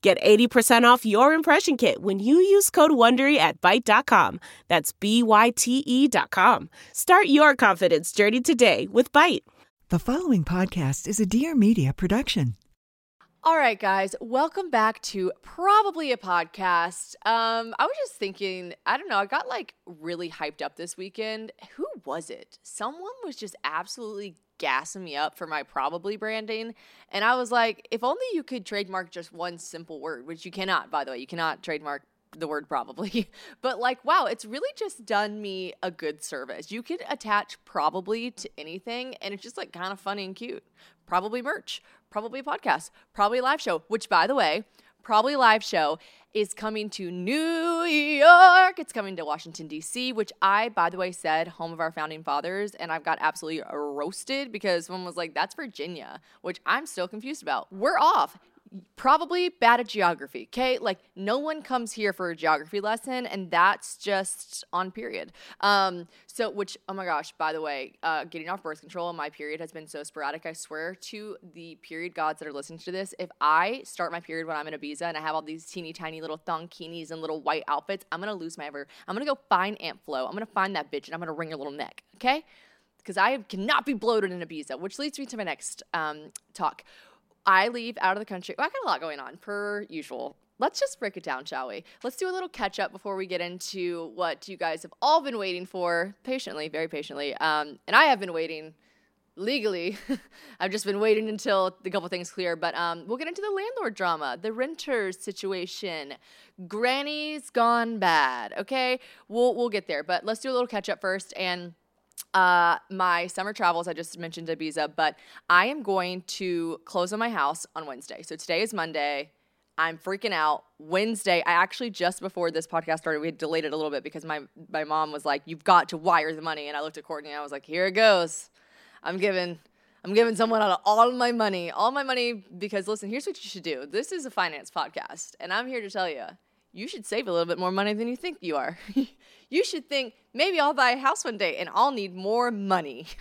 Get 80% off your impression kit when you use code WONDERY at Byte.com. That's B-Y-T-E dot com. Start your confidence journey today with Byte. The following podcast is a Dear Media production. All right, guys, welcome back to probably a podcast. Um, I was just thinking, I don't know, I got like really hyped up this weekend. Who was it? Someone was just absolutely gassing me up for my probably branding. And I was like, if only you could trademark just one simple word, which you cannot, by the way, you cannot trademark the word probably. But like, wow, it's really just done me a good service. You could attach probably to anything and it's just like kind of funny and cute. Probably merch, probably podcast, probably live show, which by the way, probably live show is coming to New York. It's coming to Washington, D.C., which I, by the way, said home of our founding fathers. And I've got absolutely roasted because someone was like, that's Virginia, which I'm still confused about. We're off probably bad at geography. Okay, like no one comes here for a geography lesson, and that's just on period. Um, so which oh my gosh, by the way, uh, getting off birth control, on my period has been so sporadic. I swear to the period gods that are listening to this, if I start my period when I'm in Ibiza and I have all these teeny tiny little thonkinis and little white outfits, I'm gonna lose my ever. I'm gonna go find Aunt Flo. I'm gonna find that bitch and I'm gonna wring her little neck. Okay. Because I cannot be bloated in Ibiza, which leads me to my next um, talk. I leave out of the country. I got a lot going on, per usual. Let's just break it down, shall we? Let's do a little catch up before we get into what you guys have all been waiting for patiently, very patiently. Um, and I have been waiting legally. I've just been waiting until a couple things clear. But um, we'll get into the landlord drama, the renters situation. Granny's gone bad. Okay, we'll we'll get there. But let's do a little catch up first and uh, my summer travels, I just mentioned Ibiza, but I am going to close on my house on Wednesday. So today is Monday. I'm freaking out. Wednesday, I actually just before this podcast started, we had delayed it a little bit because my my mom was like, "You've got to wire the money," and I looked at Courtney and I was like, "Here it goes. I'm giving." I'm giving someone out of all my money, all my money, because listen, here's what you should do. This is a finance podcast, and I'm here to tell you, you should save a little bit more money than you think you are. you should think maybe I'll buy a house one day and I'll need more money.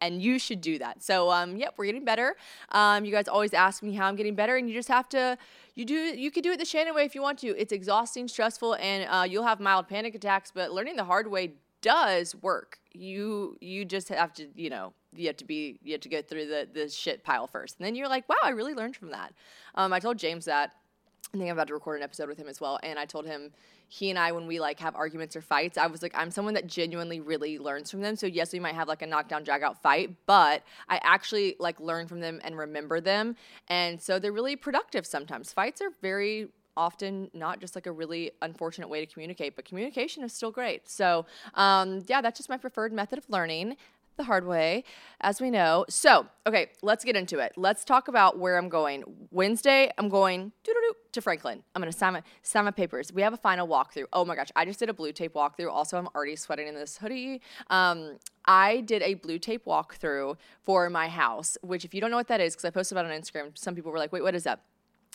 and you should do that. So, um, yep, we're getting better. Um, you guys always ask me how I'm getting better, and you just have to. You do. You could do it the Shannon way if you want to. It's exhausting, stressful, and uh, you'll have mild panic attacks. But learning the hard way does work. You you just have to. You know, you have to be. You have to go through the the shit pile first, and then you're like, wow, I really learned from that. Um, I told James that. I think I'm about to record an episode with him as well, and I told him he and I, when we like have arguments or fights, I was like, I'm someone that genuinely really learns from them. So yes, we might have like a knockdown, drag out fight, but I actually like learn from them and remember them. And so they're really productive sometimes. Fights are very often not just like a really unfortunate way to communicate, but communication is still great. So, um, yeah, that's just my preferred method of learning the hard way, as we know. So, okay, let's get into it. Let's talk about where I'm going. Wednesday, I'm going to Franklin. I'm gonna sign my sign my papers. We have a final walkthrough. Oh my gosh, I just did a blue tape walkthrough. Also, I'm already sweating in this hoodie. Um, I did a blue tape walkthrough for my house, which if you don't know what that is, because I posted about it on Instagram, some people were like, "Wait, what is that?"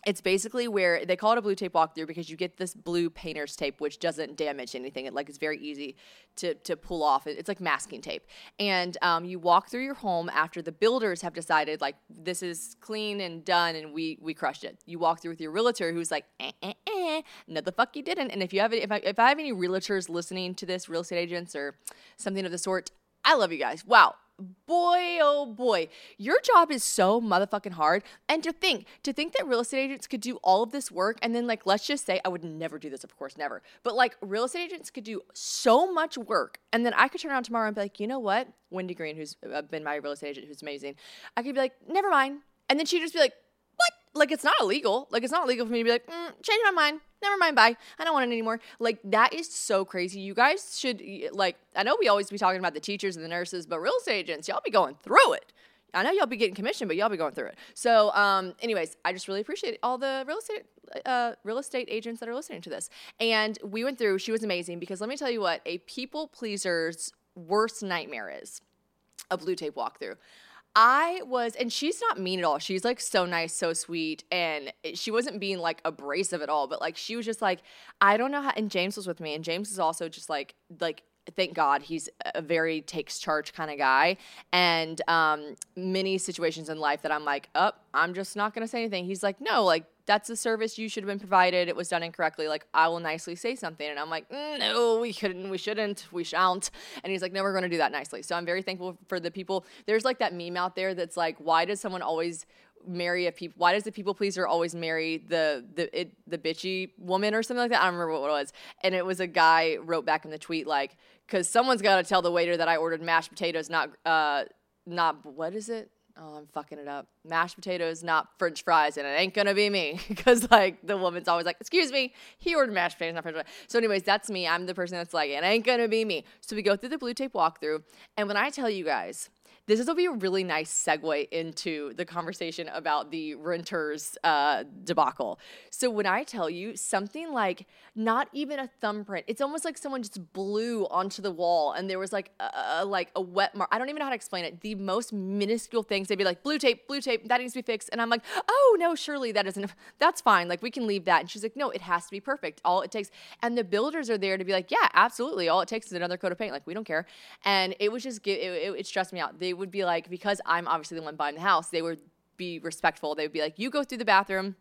It's basically where they call it a blue tape walkthrough because you get this blue painter's tape which doesn't damage anything it like it's very easy to, to pull off it's like masking tape and um, you walk through your home after the builders have decided like this is clean and done and we we crushed it you walk through with your realtor who's like eh, eh, eh. no the fuck you didn't and if you have if I, if I have any realtors listening to this real estate agents or something of the sort I love you guys. Wow. Boy, oh boy, your job is so motherfucking hard. And to think, to think that real estate agents could do all of this work and then, like, let's just say, I would never do this, of course, never. But like, real estate agents could do so much work, and then I could turn around tomorrow and be like, you know what, Wendy Green, who's uh, been my real estate agent, who's amazing, I could be like, never mind, and then she'd just be like? Like, it's not illegal. Like, it's not illegal for me to be like, mm, change my mind. Never mind. Bye. I don't want it anymore. Like, that is so crazy. You guys should, like, I know we always be talking about the teachers and the nurses, but real estate agents, y'all be going through it. I know y'all be getting commission, but y'all be going through it. So, um, anyways, I just really appreciate all the real estate uh, real estate agents that are listening to this. And we went through. She was amazing because let me tell you what a people pleaser's worst nightmare is a blue tape walkthrough. I was, and she's not mean at all. She's like so nice, so sweet, and she wasn't being like abrasive at all. But like she was just like, I don't know how. And James was with me, and James is also just like like thank God he's a very takes charge kind of guy. And um, many situations in life that I'm like, oh, I'm just not gonna say anything. He's like, no, like that's the service you should have been provided. It was done incorrectly. Like I will nicely say something, and I'm like, mm, no, we couldn't, we shouldn't, we shan't. And he's like, no, we're gonna do that nicely. So I'm very thankful for the people. There's like that meme out there that's like, why does someone always marry a people why does the people pleaser always marry the the it, the bitchy woman or something like that i don't remember what it was and it was a guy wrote back in the tweet like because someone's got to tell the waiter that i ordered mashed potatoes not uh not what is it oh i'm fucking it up. Mashed potatoes not french fries and it ain't gonna be me. Because like the woman's always like excuse me he ordered mashed potatoes not french fries. So anyways that's me. I'm the person that's like it ain't gonna be me. So we go through the blue tape walkthrough and when i tell you guys this will be a really nice segue into the conversation about the renters uh, debacle. So when I tell you something like not even a thumbprint, it's almost like someone just blew onto the wall and there was like a, like a wet mark. I don't even know how to explain it. The most minuscule things they'd be like blue tape, blue tape, that needs to be fixed, and I'm like, oh no, surely that isn't. That's fine. Like we can leave that. And she's like, no, it has to be perfect. All it takes, and the builders are there to be like, yeah, absolutely. All it takes is another coat of paint. Like we don't care. And it was just it, it, it stressed me out. They would be like, because I'm obviously the one buying the house, they would be respectful. They would be like, you go through the bathroom,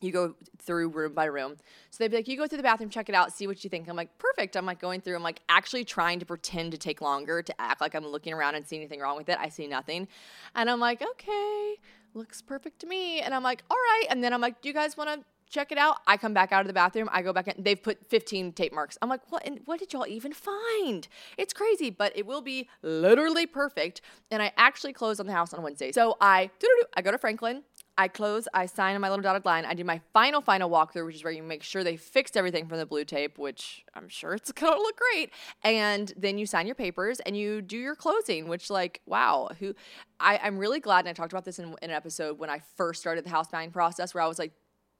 you go through room by room. So they'd be like, you go through the bathroom, check it out, see what you think. I'm like, perfect. I'm like going through, I'm like actually trying to pretend to take longer, to act like I'm looking around and see anything wrong with it. I see nothing. And I'm like, okay, looks perfect to me. And I'm like, all right. And then I'm like, do you guys want to check it out. I come back out of the bathroom. I go back in. They've put 15 tape marks. I'm like, what? And what did y'all even find? It's crazy, but it will be literally perfect. And I actually close on the house on Wednesday. So I, do, I go to Franklin. I close, I sign on my little dotted line. I do my final, final walkthrough, which is where you make sure they fixed everything from the blue tape, which I'm sure it's gonna look great. And then you sign your papers and you do your closing, which, like, wow, who I, I'm really glad. And I talked about this in, in an episode when I first started the house buying process, where I was like,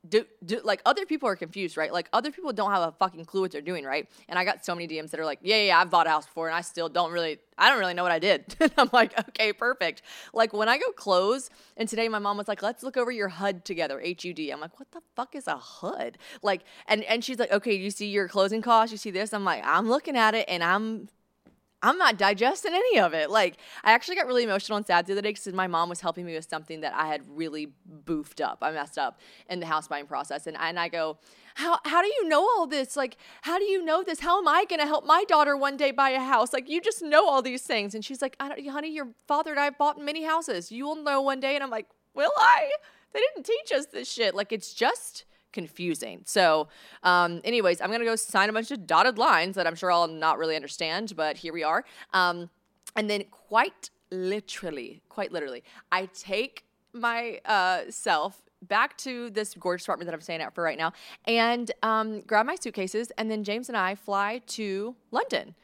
do, do like other people are confused, right? Like other people don't have a fucking clue what they're doing, right? And I got so many DMs that are like, yeah, yeah, I've bought a house before and I still don't really, I don't really know what I did. and I'm like, okay, perfect. Like when I go close, and today my mom was like, let's look over your HUD together, H U D. I'm like, what the fuck is a HUD? Like, and and she's like, okay, you see your closing costs, you see this. I'm like, I'm looking at it and I'm I'm not digesting any of it. Like, I actually got really emotional and sad the other day because my mom was helping me with something that I had really boofed up. I messed up in the house buying process. And, and I go, how, how do you know all this? Like, how do you know this? How am I going to help my daughter one day buy a house? Like, you just know all these things. And she's like, I don't, honey, your father and I have bought many houses. You will know one day. And I'm like, will I? They didn't teach us this shit. Like, it's just confusing. So, um, anyways, I'm going to go sign a bunch of dotted lines that I'm sure I'll not really understand, but here we are. Um, and then, quite literally, quite literally, I take my uh, self back to this gorgeous apartment that I'm staying at for right now and um, grab my suitcases. And then James and I fly to London.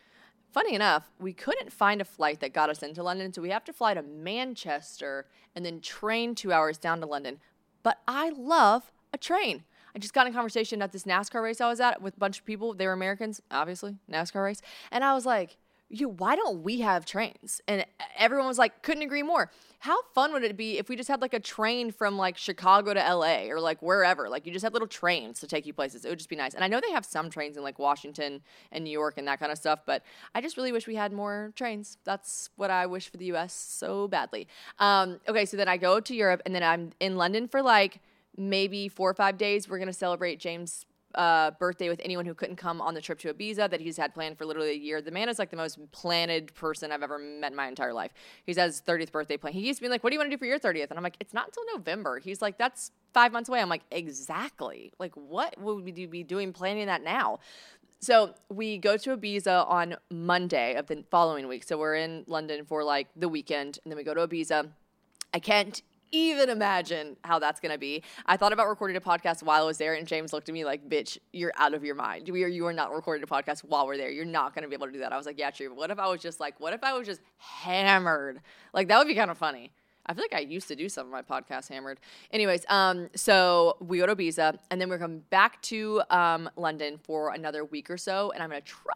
Funny enough, we couldn't find a flight that got us into London, so we have to fly to Manchester and then train two hours down to London. But I love a train. I just got in conversation at this NASCAR race I was at with a bunch of people. They were Americans, obviously, NASCAR race. And I was like, you, why don't we have trains? And everyone was like, couldn't agree more. How fun would it be if we just had like a train from like Chicago to LA or like wherever? Like you just had little trains to take you places. It would just be nice. And I know they have some trains in like Washington and New York and that kind of stuff, but I just really wish we had more trains. That's what I wish for the US so badly. Um, okay, so then I go to Europe and then I'm in London for like maybe four or five days. We're going to celebrate James' uh, birthday with anyone who couldn't come on the trip to Ibiza that he's had planned for literally a year. The man is like the most planned person I've ever met in my entire life. He's had his 30th birthday plan. He used to be like, What do you want to do for your 30th? And I'm like, It's not until November. He's like, That's five months away. I'm like, Exactly. Like, what would we be doing planning that now? So we go to Ibiza on Monday of the following week. So we're in London for like the weekend, and then we go to Ibiza. I can't even imagine how that's gonna be. I thought about recording a podcast while I was there, and James looked at me like, "Bitch, you're out of your mind. We are, you are not recording a podcast while we're there. You're not gonna be able to do that." I was like, "Yeah, true." What if I was just like, what if I was just hammered? Like that would be kind of funny. I feel like I used to do some of my podcasts hammered. Anyways, um, so we go to Ibiza, and then we're coming back to um, London for another week or so, and I'm gonna try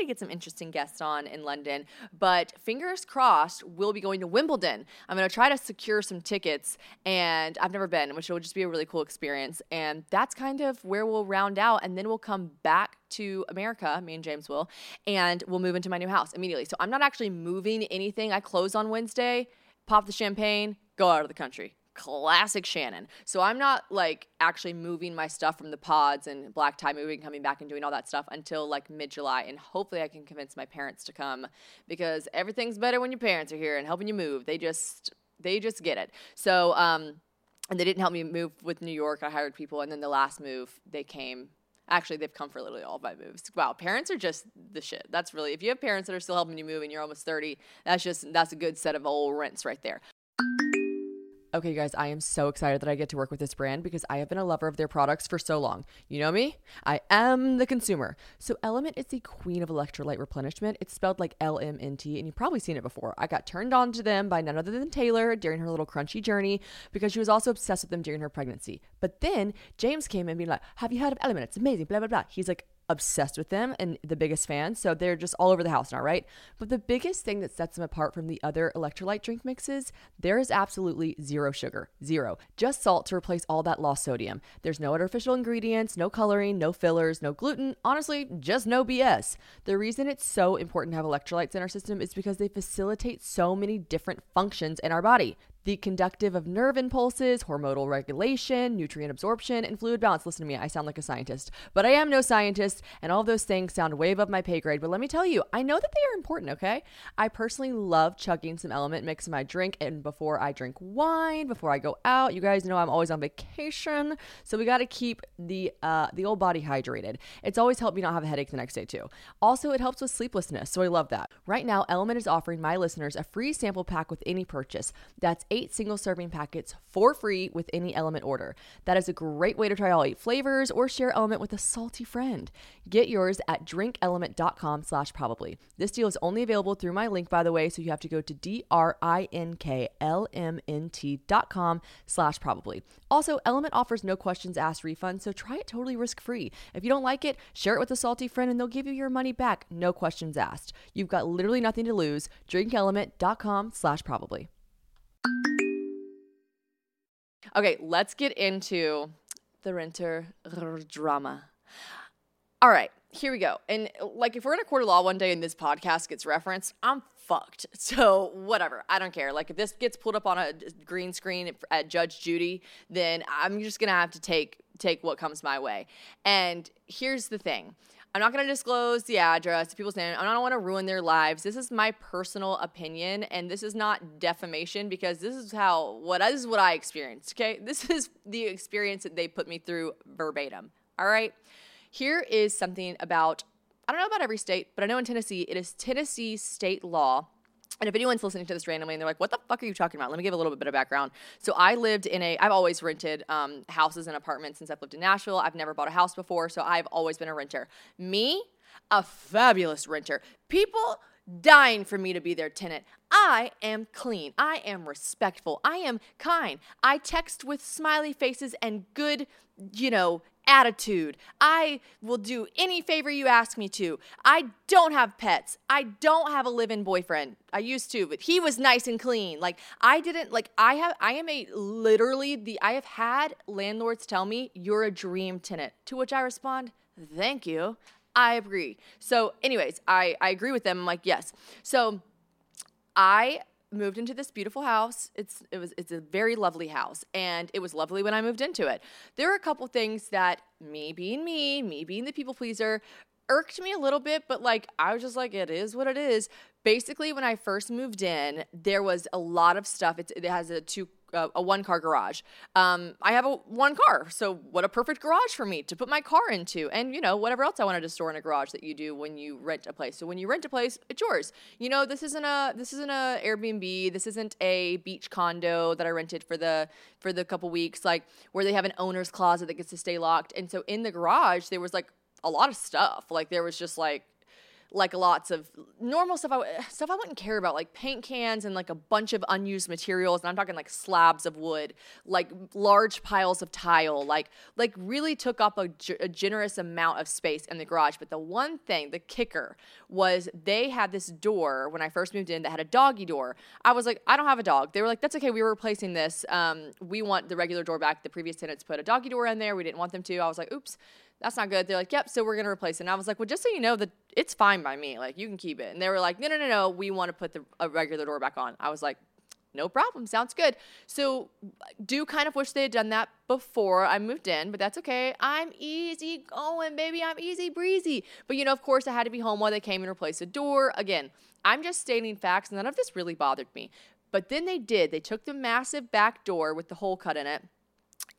to get some interesting guests on in London. But fingers crossed, we'll be going to Wimbledon. I'm gonna try to secure some tickets, and I've never been, which will just be a really cool experience. And that's kind of where we'll round out, and then we'll come back to America, me and James will, and we'll move into my new house immediately. So I'm not actually moving anything. I close on Wednesday pop the champagne, go out of the country. Classic Shannon. So I'm not like actually moving my stuff from the pods and black tie moving, coming back and doing all that stuff until like mid July. And hopefully I can convince my parents to come because everything's better when your parents are here and helping you move. They just they just get it. So um and they didn't help me move with New York. I hired people and then the last move they came Actually, they've come for literally all my moves. Wow, parents are just the shit. That's really if you have parents that are still helping you move and you're almost 30, that's just that's a good set of old rents right there. Okay, guys, I am so excited that I get to work with this brand because I have been a lover of their products for so long. You know me? I am the consumer. So, LMNT is the queen of electrolyte replenishment. It's spelled like L M N T, and you've probably seen it before. I got turned on to them by none other than Taylor during her little crunchy journey because she was also obsessed with them during her pregnancy. But then James came and being like, Have you heard of LMNT? It's amazing, blah, blah, blah. He's like, obsessed with them and the biggest fan. So they're just all over the house now, right? But the biggest thing that sets them apart from the other electrolyte drink mixes, there is absolutely zero sugar, zero. Just salt to replace all that lost sodium. There's no artificial ingredients, no coloring, no fillers, no gluten. Honestly, just no BS. The reason it's so important to have electrolytes in our system is because they facilitate so many different functions in our body the conductive of nerve impulses, hormonal regulation, nutrient absorption, and fluid balance. Listen to me, I sound like a scientist, but I am no scientist, and all those things sound way above my pay grade. But let me tell you, I know that they are important, okay? I personally love chugging some LMNT mix in my drink, and before I drink wine, before I go out, you guys know I'm always on vacation, so we got to keep the uh, the old body hydrated. It's always helped me not have a headache the next day too. Also, it helps with sleeplessness, so I love that. Right now, LMNT is offering my listeners a free sample pack with any purchase. That's eight single serving packets for free with any LMNT order. That is a great way to try all eight flavors or share LMNT with a salty friend. Get yours at drinklmnt.com slash probably. This deal is only available through my link, by the way, so you have to go to D-R-I-N-K-L-M-N-T dot com slash probably. Also, LMNT offers no questions asked refund, so try it totally risk-free. If you don't like it, share it with a salty friend and they'll give you your money back, no questions asked. You've got literally nothing to lose. Drinklmnt.com slash probably. Okay, let's get into the renter drama. All right, here we go. And like, if we're in a court of law one day and this podcast gets referenced, I'm fucked. So whatever, I don't care. Like, if this gets pulled up on a green screen at Judge Judy, then I'm just gonna have to take take what comes my way. And here's the thing. I'm not going to disclose the address, people's name. I don't want to ruin their lives. This is my personal opinion, and this is not defamation because this is how what this is what I experienced. Okay, this is the experience that they put me through verbatim. All right, here is something about I don't know about every state, but I know in Tennessee it is Tennessee state law and if anyone's listening to this randomly and they're like, what the fuck are you talking about? Let me give a little bit of background. So I lived in a, I've always rented um, houses and apartments since I've lived in Nashville. I've never bought a house before. So I've always been a renter. Me, a fabulous renter. People dying for me to be their tenant. I am clean. I am respectful. I am kind. I text with smiley faces and good, you know, attitude. I will do any favor you ask me to. I don't have pets. I don't have a live-in boyfriend. I used to, but he was nice and clean. Like I didn't like I have I am a literally the I have had landlords tell me you're a dream tenant. To which I respond, "Thank you. I agree." So anyways, I I agree with them. I'm like, "Yes." So I moved into this beautiful house. It's it was it's a very lovely house and it was lovely when I moved into it. There are a couple things that me being me, me being the people pleaser irked me a little bit, but like I was just like it is what it is. Basically when I first moved in, there was a lot of stuff. It's, it has a two uh, a one car garage. Um, I have a one car, so what a perfect garage for me to put my car into, and you know whatever else I wanted to store in a garage that you do when you rent a place. So when you rent a place, it's yours. You know this isn't a this isn't a Airbnb. This isn't a beach condo that I rented for the for the couple weeks, like where they have an owner's closet that gets to stay locked. And so in the garage there was like a lot of stuff. Like there was just like like lots of normal stuff I stuff I wouldn't care about, like paint cans and like a bunch of unused materials. And I'm talking like slabs of wood, like large piles of tile, like like really took up a, a generous amount of space in the garage. But the one thing, the kicker, was they had this door when I first moved in that had a doggy door. I was like, I don't have a dog. They were like, that's okay. We were replacing this. Um, we want the regular door back. The previous tenants put a doggy door in there. We didn't want them to. I was like, oops that's not good. They're like, yep, so we're going to replace it. And I was like, well, just so you know that it's fine by me. Like, you can keep it. And they were like, no, no, no, no, we want to put the a regular door back on. I was like, no problem. Sounds good. So, do kind of wish they had done that before I moved in, but that's okay. I'm easy going, baby. I'm easy breezy. But, you know, of course, I had to be home while they came and replaced the door. Again, I'm just stating facts. And none of this really bothered me. But then they did. They took the massive back door with the hole cut in it,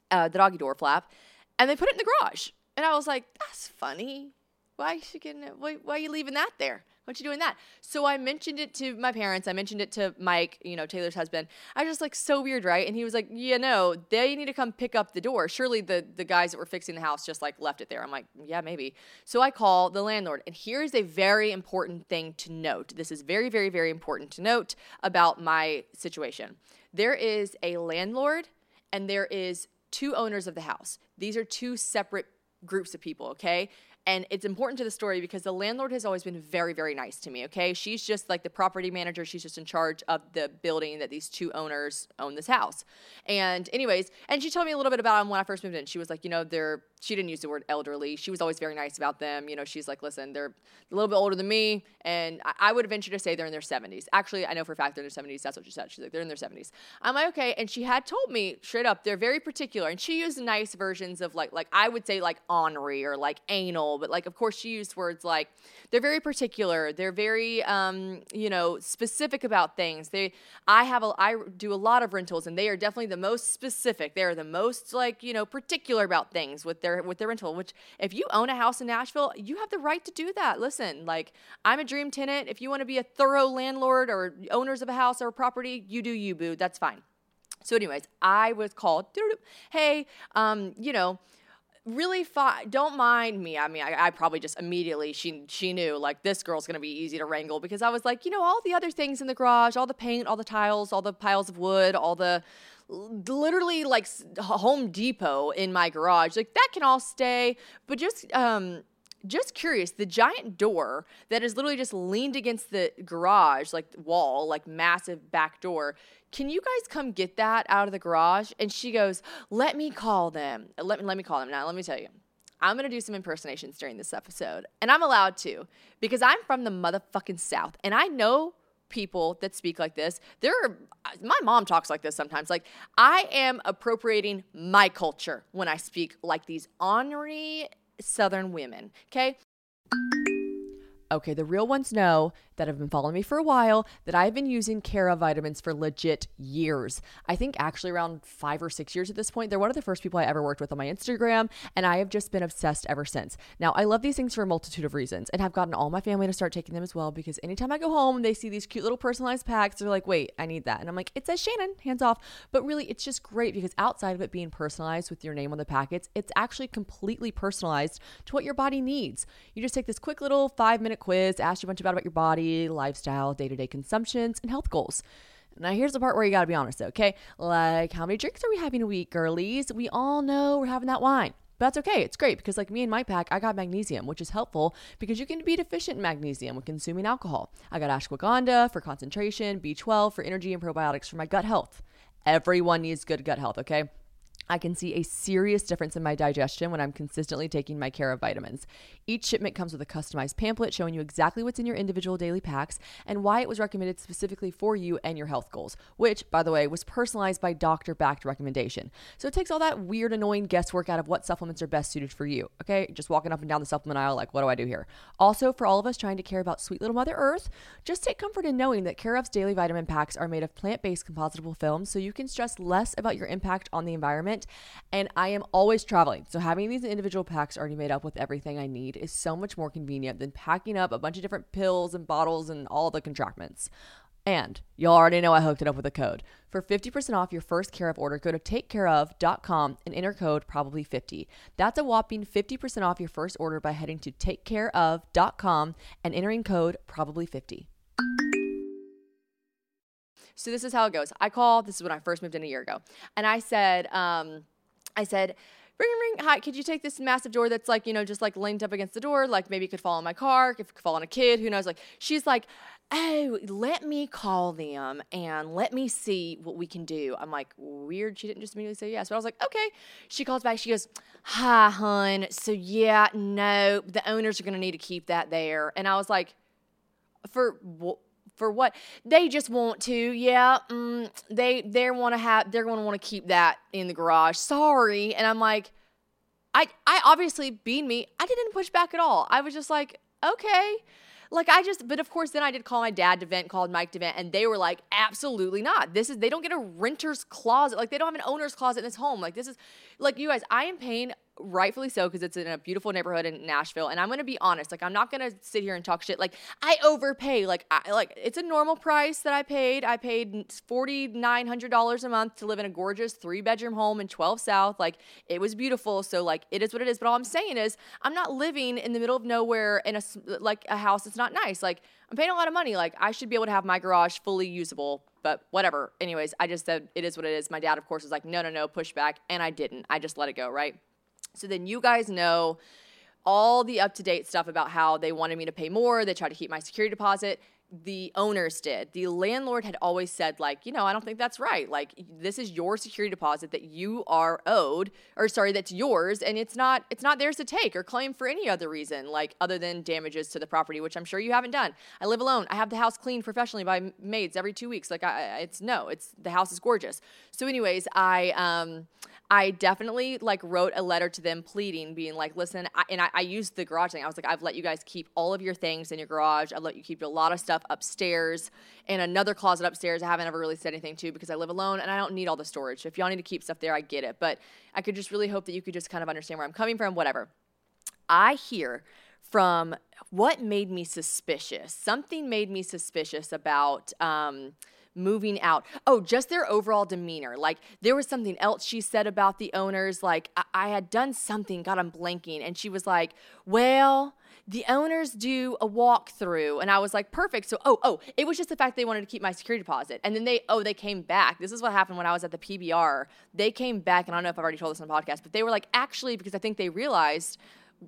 uh, the doggy door flap, and they put it in the garage. And I was like, that's funny. Why you getting it? Why, why are you leaving that there? What you doing that? So I mentioned it to my parents. I mentioned it to Mike, you know, Taylor's husband. I was just like, so weird, right? And he was like, yeah, no, they need to come pick up the door. Surely the the guys that were fixing the house just like left it there. I'm like, yeah, maybe. So I call the landlord. And here's a very important thing to note. This is very, very, very important to note about my situation. There is a landlord and there is two owners of the house. These are two separate groups of people, okay? And it's important to the story because the landlord has always been very, very nice to me. Okay. She's just like the property manager. She's just in charge of the building that these two owners own this house. And, anyways, and she told me a little bit about them when I first moved in. She was like, you know, they're she didn't use the word elderly. She was always very nice about them. You know, she's like, listen, they're a little bit older than me, and I, I would venture to say they're in their 70s. Actually, I know for a fact they're in their 70s. That's what she said. She's like, they're in their 70s. I'm like, okay. And she had told me straight up, they're very particular, and she used nice versions of like, like I would say like ornery or like anal, but like of course she used words like they're very particular. They're very, um, you know, specific about things. They, I have a, I do a lot of rentals, and they are definitely the most specific. They are the most like, you know, particular about things with their their with their rental. Which if you own a house in Nashville, you have the right to do that. Listen, like I'm a dream tenant. If you want to be a thorough landlord or owners of a house or a property, you do you, boo. That's fine. So, anyways, I was called. Hey, um, you know really fine. Don't mind me. I mean, I, I, probably just immediately she she knew like this girl's gonna be easy to wrangle because I was like, you know, all the other things in the garage, all the paint, all the tiles, all the piles of wood, all the literally like Home Depot in my garage. Like that can all stay, but just um just curious, the giant door that is literally just leaned against the garage, like wall, like massive back door. Can you guys come get that out of the garage? And she goes, Let me call them. Let me let me call them. Now let me tell you. I'm gonna do some impersonations during this episode. And I'm allowed to, because I'm from the motherfucking South. And I know people that speak like this. There are, my mom talks like this sometimes. Like, I am appropriating my culture when I speak like these ornery Southern women. Okay. Okay, the real ones know that have been following me for a while that I've been using Care/of vitamins for legit years. I think actually around five or six years at this point. They're one of the first people I ever worked with on my Instagram, and I have just been obsessed ever since. Now, I love these things for a multitude of reasons and have gotten all my family to start taking them as well because anytime I go home, they see these cute little personalized packs. They're like, wait, I need that. And I'm like, it says Shannon, hands off. But really, it's just great because outside of it being personalized with your name on the packets, it's actually completely personalized to what your body needs. You just take this quick little five minute quiz, ask you a bunch about, about your body, lifestyle, day to day consumptions, and health goals. Now, here's the part where you gotta be honest, okay? Like, how many drinks are we having a week, girlies? We all know we're having that wine. But that's okay. It's great because, like me and my pack, I got magnesium, which is helpful because you can be deficient in magnesium when consuming alcohol. I got ashwagandha for concentration, B12 for energy, and probiotics for my gut health. Everyone needs good gut health, okay? I can see a serious difference in my digestion when I'm consistently taking my Care/of vitamins. Each shipment comes with a customized pamphlet showing you exactly what's in your individual daily packs and why it was recommended specifically for you and your health goals, which, by the way, was personalized by doctor backed recommendation. So it takes all that weird, annoying guesswork out of what supplements are best suited for you. Okay, just walking up and down the supplement aisle, like, what do I do here? Also, for all of us trying to care about sweet little Mother Earth, just take comfort in knowing that Care/of's daily vitamin packs are made of plant based compositable films so you can stress less about your impact on the environment and I am always traveling. So having these individual packs already made up with everything I need is so much more convenient than packing up a bunch of different pills and bottles and all the contractments. And y'all already know I hooked it up with a code. For 50% off your first Care/of order, go to takecareof.com and enter code probably50. That's a whopping 50% off your first order by heading to takecareof.com and entering code probably50. So this is how it goes. I call, this is when I first moved in a year ago. And I said, um, I said, ring, ring, hi, could you take this massive door that's like, you know, just like leaned up against the door? Like maybe it could fall on my car, it could fall on a kid, who knows? Like, she's like, oh, let me call them and let me see what we can do. I'm like, weird. She didn't just immediately say yes. But I was like, okay. She calls back. She goes, hi, hun. So yeah, no, the owners are going to need to keep that there. And I was like, for what? For what they just want to yeah mm, they they want to have they're going to want to keep that in the garage sorry and i'm like i i obviously being me i didn't push back at all i was just like okay like I just, but of course, then I did call my dad to vent, called Mike to vent, and they were like, absolutely not. This is, they don't get a renter's closet. Like they don't have an owner's closet in this home. Like this is, like you guys, I am paying rightfully so because it's in a beautiful neighborhood in Nashville. And I'm gonna be honest, like I'm not gonna sit here and talk shit. Like I overpay. Like I like it's a normal price that I paid. I paid forty nine hundred dollars a month to live in a gorgeous three bedroom home in 12 South. Like it was beautiful. So like it is what it is. But all I'm saying is I'm not living in the middle of nowhere in a like a house that's not nice. Like I'm paying a lot of money. Like I should be able to have my garage fully usable. But whatever. Anyways, I just said it is what it is. My dad, of course, was like, no, no, no, push back. And I didn't. I just let it go, right? So then you guys know all the up to date stuff about how they wanted me to pay more. They tried to keep my security deposit. The owners did. The landlord had always said, like, you know, I don't think that's right. Like, this is your security deposit that you are owed, or sorry, that's yours, and it's not it's not theirs to take or claim for any other reason, like other than damages to the property, which I'm sure you haven't done. I live alone. I have the house cleaned professionally by maids every two weeks. Like, I, it's no, it's the house is gorgeous. So, anyways, I um I definitely like wrote a letter to them pleading, being like, listen, I, and I, I, used the garage thing. I was like, I've let you guys keep all of your things in your garage. I've let you keep a lot of stuff upstairs and another closet upstairs. I haven't ever really said anything to because I live alone and I don't need all the storage. If y'all need to keep stuff there, I get it. But I could just really hope that you could just kind of understand where I'm coming from, whatever. I hear from what made me suspicious. Something made me suspicious about, um, moving out. Oh, just their overall demeanor. Like there was something else she said about the owners. Like I, I had done something, God, I'm blanking. And she was like, well, the owners do a walkthrough. And I was like, perfect. So, oh, oh, it was just the fact they wanted to keep my security deposit. And then they, oh, they came back. This is what happened when I was at the PBR. They came back, and I don't know if I've already told this on the podcast, but they were like, actually, because I think they realized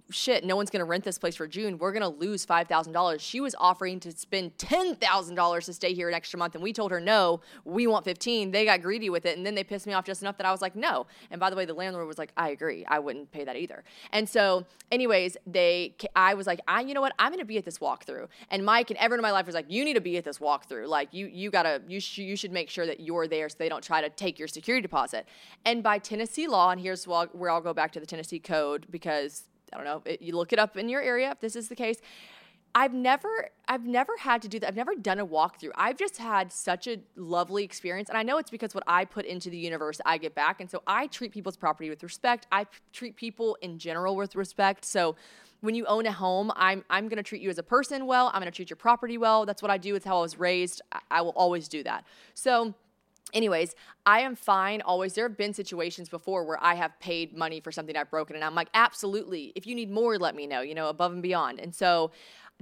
shit, no one's going to rent this place for June. We're going to lose $5,000. She was offering to spend $10,000 to stay here an extra month. And we told her, no, we want 15. They got greedy with it. And then they pissed me off just enough that I was like, no. And by the way, the landlord was like, I agree. I wouldn't pay that either. And so, anyways, they, I was like, I, you know what? I'm going to be at this walkthrough. And Mike and everyone in my life was like, you need to be at this walkthrough. Like, you, you got to, you, sh- you should make sure that you're there so they don't try to take your security deposit. And by Tennessee law, and here's where I'll go back to the Tennessee code because I don't know. It, you look it up in your area if this is the case. I've never I've never had to do that. I've never done a walkthrough. I've just had such a lovely experience. And I know it's because what I put into the universe, I get back. And so I treat people's property with respect. I treat people in general with respect. So when you own a home, I'm I'm gonna treat you as a person well. I'm gonna treat your property well. That's what I do. It's how I was raised. I, I will always do that. So anyways, I am fine always. There have been situations before where I have paid money for something I've broken, and I'm like, absolutely. If you need more, let me know, you know, above and beyond. And so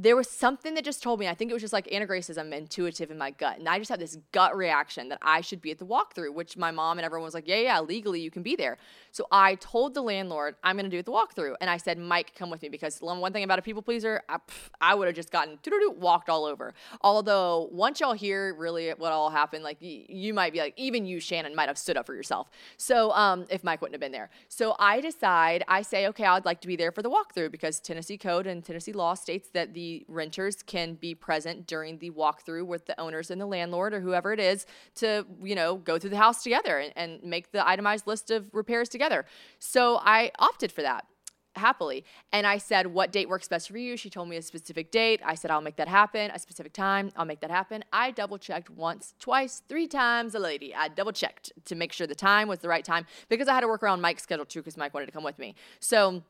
there was something that just told me, I think it was just like Grace intuitive in my gut. And I just had this gut reaction that I should be at the walkthrough, which my mom and everyone was like, yeah, yeah, legally you can be there. So I told the landlord, I'm going to do the walkthrough. And I said, Mike, come with me because one thing about a people pleaser, I, I would have just gotten walked all over. Although once y'all hear really what all happened, like y- you might be like, even you, Shannon, might have stood up for yourself. So um, if Mike wouldn't have been there. So I decide, I say, okay, I'd like to be there for the walkthrough because Tennessee code and Tennessee law states that the renters can be present during the walkthrough with the owners and the landlord or whoever it is to, you know, go through the house together and, and make the itemized list of repairs together. So I opted for that happily. And I said, What date works best for you? She told me a specific date. I said, I'll make that happen. A specific time, I'll make that happen. I double checked once, twice, three times a lady. I double checked to make sure the time was the right time because I had to work around Mike's schedule too because Mike wanted to come with me. So,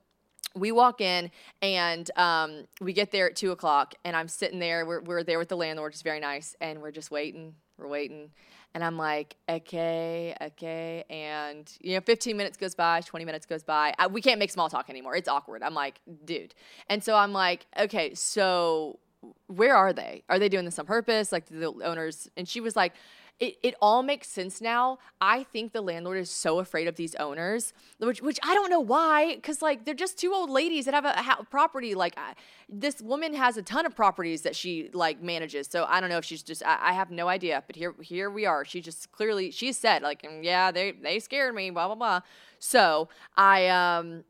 we walk in and um, we get there at two o'clock and i'm sitting there we're, we're there with the landlord it's very nice and we're just waiting we're waiting. And i'm like okay okay and you know 15 minutes goes by 20 minutes goes by. I, we can't make small talk anymore. It's awkward. I'm like dude. And so i'm like okay so where are they? Are they doing this on purpose? Like the owners and she was like it, it all makes sense now. I think the landlord is so afraid of these owners, which which I don't know why, because like they're just two old ladies that have a, property. Like I, this woman has a ton of properties that she like manages. So I don't know if she's just I, I, have no idea. But here here we are. She just clearly she said like mm, yeah they they scared me blah blah blah. So I um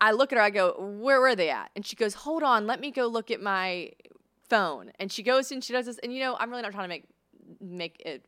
I look at her. I go where were they at? And she goes hold on let me go look at my phone. And she goes and she does this. And you know I'm really not trying to make make it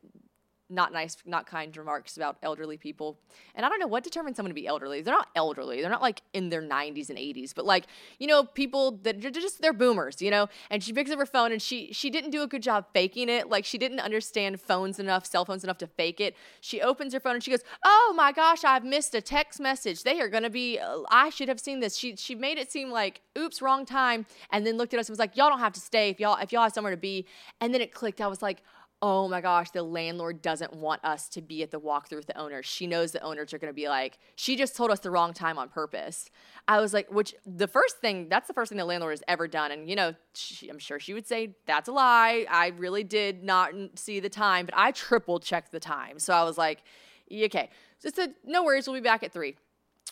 not nice, not kind remarks about elderly people. And I don't know what determines someone to be elderly. They're not elderly. They're not like in their 90s and 80s, but like, you know, people that are just they're boomers, you know? And she picks up her phone and she she didn't do a good job faking it. Like she didn't understand phones enough, cell phones enough to fake it. She opens her phone and she goes, "Oh my gosh, I've missed a text message. They are going to be uh, I should have seen this." She she made it seem like, "Oops, wrong time." And then looked at us and was like, "Y'all don't have to stay if y'all if y'all have somewhere to be." And then it clicked. I was like, oh my gosh, the landlord doesn't want us to be at the walkthrough with the owners. She knows the owners are going to be like, she just told us the wrong time on purpose. I was like, which the first thing, that's the first thing the landlord has ever done. And, you know, she, I'm sure she would say, that's a lie. I really did not see the time, but I triple checked the time. So I was like, okay. So said, no worries, we'll be back at three.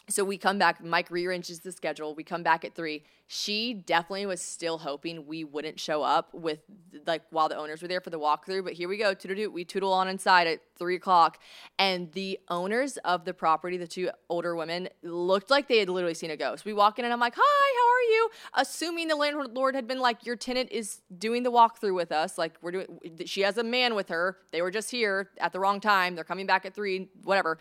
So we come back, Mike rearranges the schedule. We come back at three. She definitely was still hoping we wouldn't show up with like while the owners were there for the walkthrough. But here we go, toodle we tootle on inside at three o'clock. And the owners of the property, the two older women, looked like they had literally seen a ghost. We walk in and I'm like, Hi, how are you? Assuming the landlord had been like, Your tenant is doing the walkthrough with us. Like we're doing she has a man with her. They were just here at the wrong time. They're coming back at three, whatever.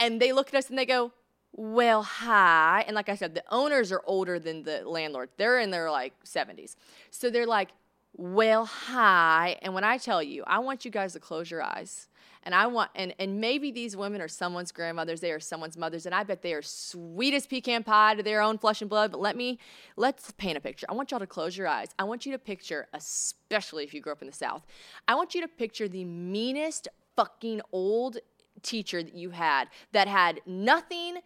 And they look at us and they go, well, hi. And like I said, the owners are older than the landlord. They're in their like 70s. So they're like, well, hi. And when I tell you, I want you guys to close your eyes. And I want, and, and maybe these women are someone's grandmothers, they are someone's mothers, and I bet they are sweet as pecan pie to their own flesh and blood. But let me, let's paint a picture. I want y'all to close your eyes. I want you to picture, especially if you grew up in the South, I want you to picture the meanest fucking old teacher that you had that had nothing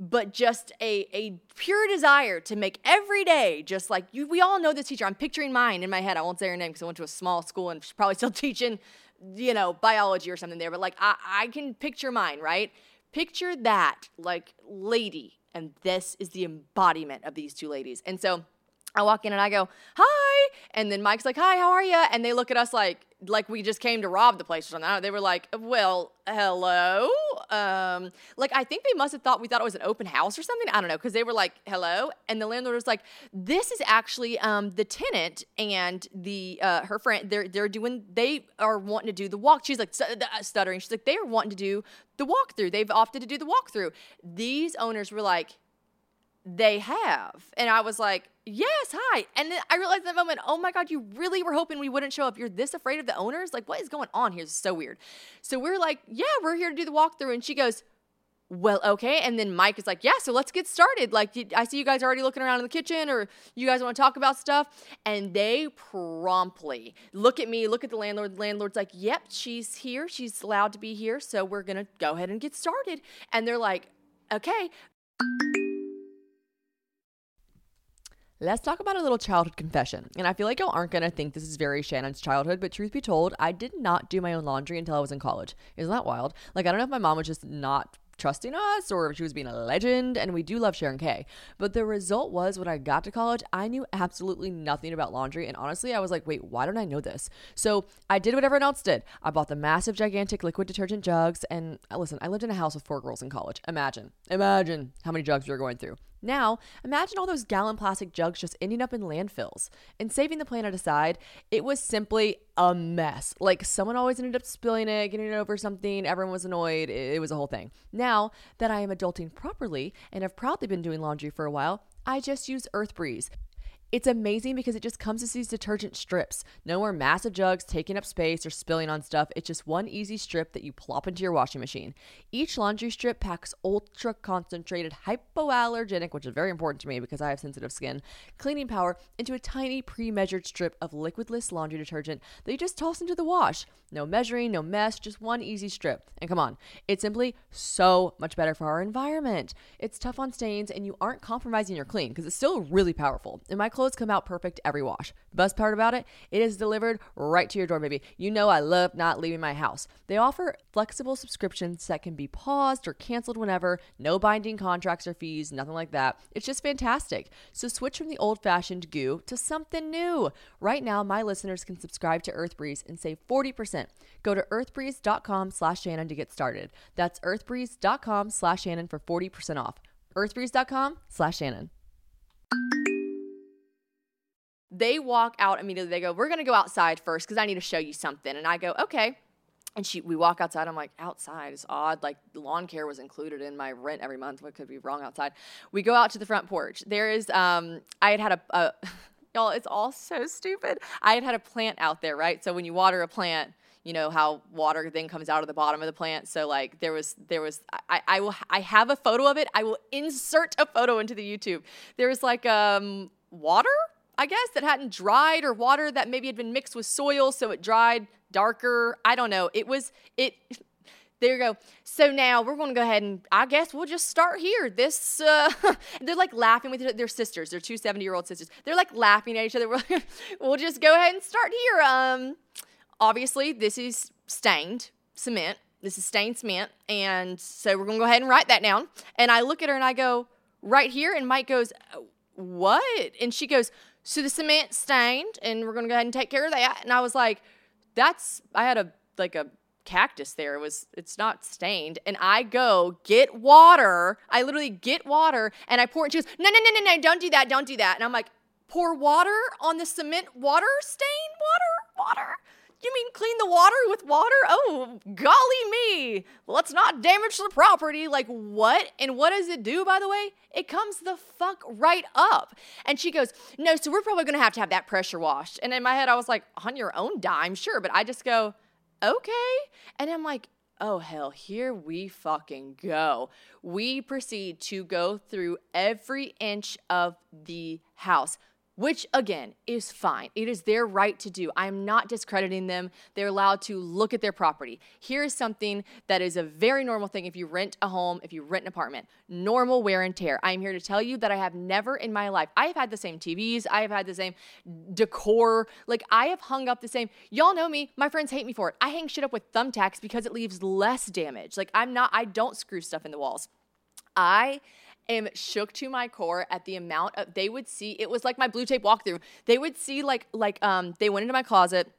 but just a, a pure desire to make every day just like you we all know this teacher. I'm picturing mine in my head. I won't say her name because i went to a small school and she's probably still teaching you know biology or something there but like I, I can picture mine right? Picture that like lady and this is the embodiment of these two ladies. And so i walk in and i go hi. And then mike's like hi how are you and they look at us like like we just came to rob the place or something. They were like, well, hello. Um, like I think they must have thought we thought it was an open house or something. I don't know because they were like, hello, and the landlord was like, this is actually um, the tenant and the uh, her friend. They're they're doing they are wanting to do the walk. She's like uh, stuttering. She's like they are wanting to do the walkthrough. They've opted to do the walkthrough. These owners were like, they have. And I was like, yes, hi. And then I realized in that moment, oh my God, you really were hoping we wouldn't show up. You're this afraid of the owners? Like, what is going on here? So weird. So we're like, yeah, we're here to do the walkthrough. And she goes, well, okay. And then Mike is like, yeah, so let's get started. Like, I see you guys already looking around in the kitchen, or you guys want to talk about stuff. And they promptly look at me, look at the landlord. The landlord's like, yep, she's here. She's allowed to be here. So we're going to go ahead and get started. And they're like, okay. Let's talk about a little childhood confession. And I feel like y'all aren't gonna think this is very Shannon's childhood, but truth be told, I did not do my own laundry until I was in college. Isn't that wild? Like, I don't know if my mom was just not trusting us or if she was being a legend and we do love Sharon K. But the result was when I got to college, I knew absolutely nothing about laundry and honestly, I was like, "Wait, why don't I know this?" So, I did what everyone else did. I bought the massive gigantic liquid detergent jugs and listen, I lived in a house with four girls in college. Imagine. Imagine how many jugs we were going through. Now, imagine all those gallon plastic jugs just ending up in landfills. And saving the planet aside, it was simply a mess. Like someone always ended up spilling it, getting it over something, everyone was annoyed. It, was a whole thing. Now that I am adulting properly and have proudly been doing laundry for a while, I just use Earth Breeze. It's amazing because it just comes as these detergent strips. No more massive jugs taking up space or spilling on stuff. It's just one easy strip that you plop into your washing machine. Each laundry strip packs ultra concentrated hypoallergenic, which is very important to me because I have sensitive skin, cleaning power into a tiny pre measured strip of liquidless laundry detergent that you just toss into the wash. No measuring, no mess, just one easy strip. And come on, it's simply so much better for our environment. It's tough on stains and you aren't compromising your clean because it's still really powerful. And my clothes come out perfect every wash. The best part about it, it is delivered right to your door, baby. You know I love not leaving my house. They offer flexible subscriptions that can be paused or canceled whenever, no binding contracts or fees, nothing like that. It's just fantastic. So switch from the old-fashioned goo to something new. Right now, my listeners can subscribe to EarthBreeze and save 40%. Go to earthbreeze.com slash Shannon to get started. That's earthbreeze.com slash Shannon for 40% off. earthbreeze.com slash Shannon. They walk out immediately. They go, We're going to go outside first because I need to show you something. And I go, Okay. And she, we walk outside. I'm like, outside is odd. Like lawn care was included in my rent every month. What could be wrong outside? We go out to the front porch. There is, um, I had had a, a y'all, it's all so stupid. I had had a plant out there, right? So when you water a plant, you know how water then comes out of the bottom of the plant. So like there was, there was, I, I will, I have a photo of it. I will insert a photo into the YouTube. There was like um water I guess, that hadn't dried or water that maybe had been mixed with soil, so it dried darker. I don't know. It was, it, there you go. So now we're going to go ahead and I guess we'll just start here. This, uh, they're like laughing with their sisters. They're two 70 year old sisters. They're like laughing at each other. we'll just go ahead and start here. Um, obviously, this is stained cement. This is stained cement. And so we're going to go ahead and write that down. And I look at her and I go, right here. And Mike goes, what? And she goes, so the cement stained, and we're gonna go ahead and take care of that. And I was like, that's I had a like a cactus there. It was it's not stained. And I go get water. I literally get water and I pour it. She goes, no, no, no, no, no, don't do that, don't do that. And I'm like, pour water on the cement water stain water, water. You mean clean the water with water? Oh, golly me. Let's not damage the property. Like, what? And what does it do, by the way? It comes the fuck right up. And she goes, No, so we're probably gonna have to have that pressure washed. And in my head, I was like, On your own dime, sure. But I just go, Okay. And I'm like, Oh, hell, here we fucking go. We proceed to go through every inch of the house which again is fine. It is their right to do. I'm not discrediting them. They're allowed to look at their property. Here is something that is a very normal thing if you rent a home, if you rent an apartment. Normal wear and tear. I am here to tell you that I have never in my life, I have had the same TVs, I have had the same decor. Like I have hung up the same. Y'all know me. My friends hate me for it. I hang shit up with thumbtacks because it leaves less damage. Like I'm not, I don't screw stuff in the walls. I am shook to my core at the amount of they would see it was like my blue tape walkthrough. They would see like like um they went into my closet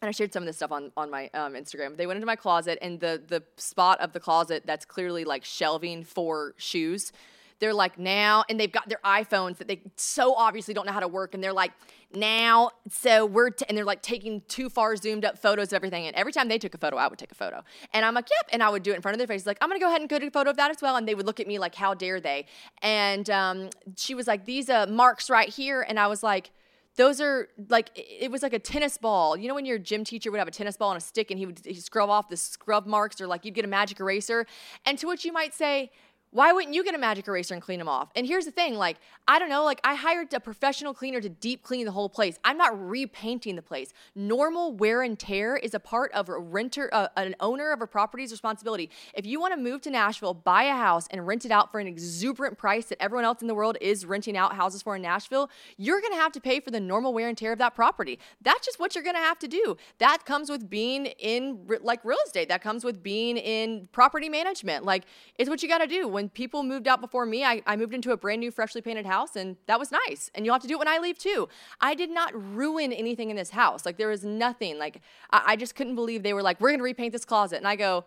and I shared some of this stuff on on my um, Instagram. They went into my closet and the the spot of the closet that's clearly like shelving for shoes they're like now and they've got their iphones that they so obviously don't know how to work and they're like now so we're t-, and they're like taking too far zoomed up photos of everything and every time they took a photo i would take a photo and i'm like yep and i would do it in front of their face like i'm gonna go ahead and go take a photo of that as well and they would look at me like how dare they and um, she was like these uh, marks right here and i was like those are like it was like a tennis ball. You know when your gym teacher would have a tennis ball and a stick and he would he'd scrub off the scrub marks or like you'd get a magic eraser. And to which you might say, Why wouldn't you get a magic eraser and clean them off? And here's the thing like, I don't know, like, I hired a professional cleaner to deep clean the whole place. I'm not repainting the place. Normal wear and tear is a part of a renter, uh, an owner of a property's responsibility. If you want to move to Nashville, buy a house, and rent it out for an exuberant price that everyone else in the world is renting out houses for in Nashville, you're going to have to pay for the normal wear and tear of that property. That's just what you're going to have to do. That comes with being in like real estate. That comes with being in property management. Like, it's what you got to do when people moved out before me, I, I moved into a brand new, freshly painted house, and that was nice. And you'll have to do it when I leave too. I did not ruin anything in this house. Like, there was nothing. Like, I, I just couldn't believe they were like, we're to repaint this closet. And I go,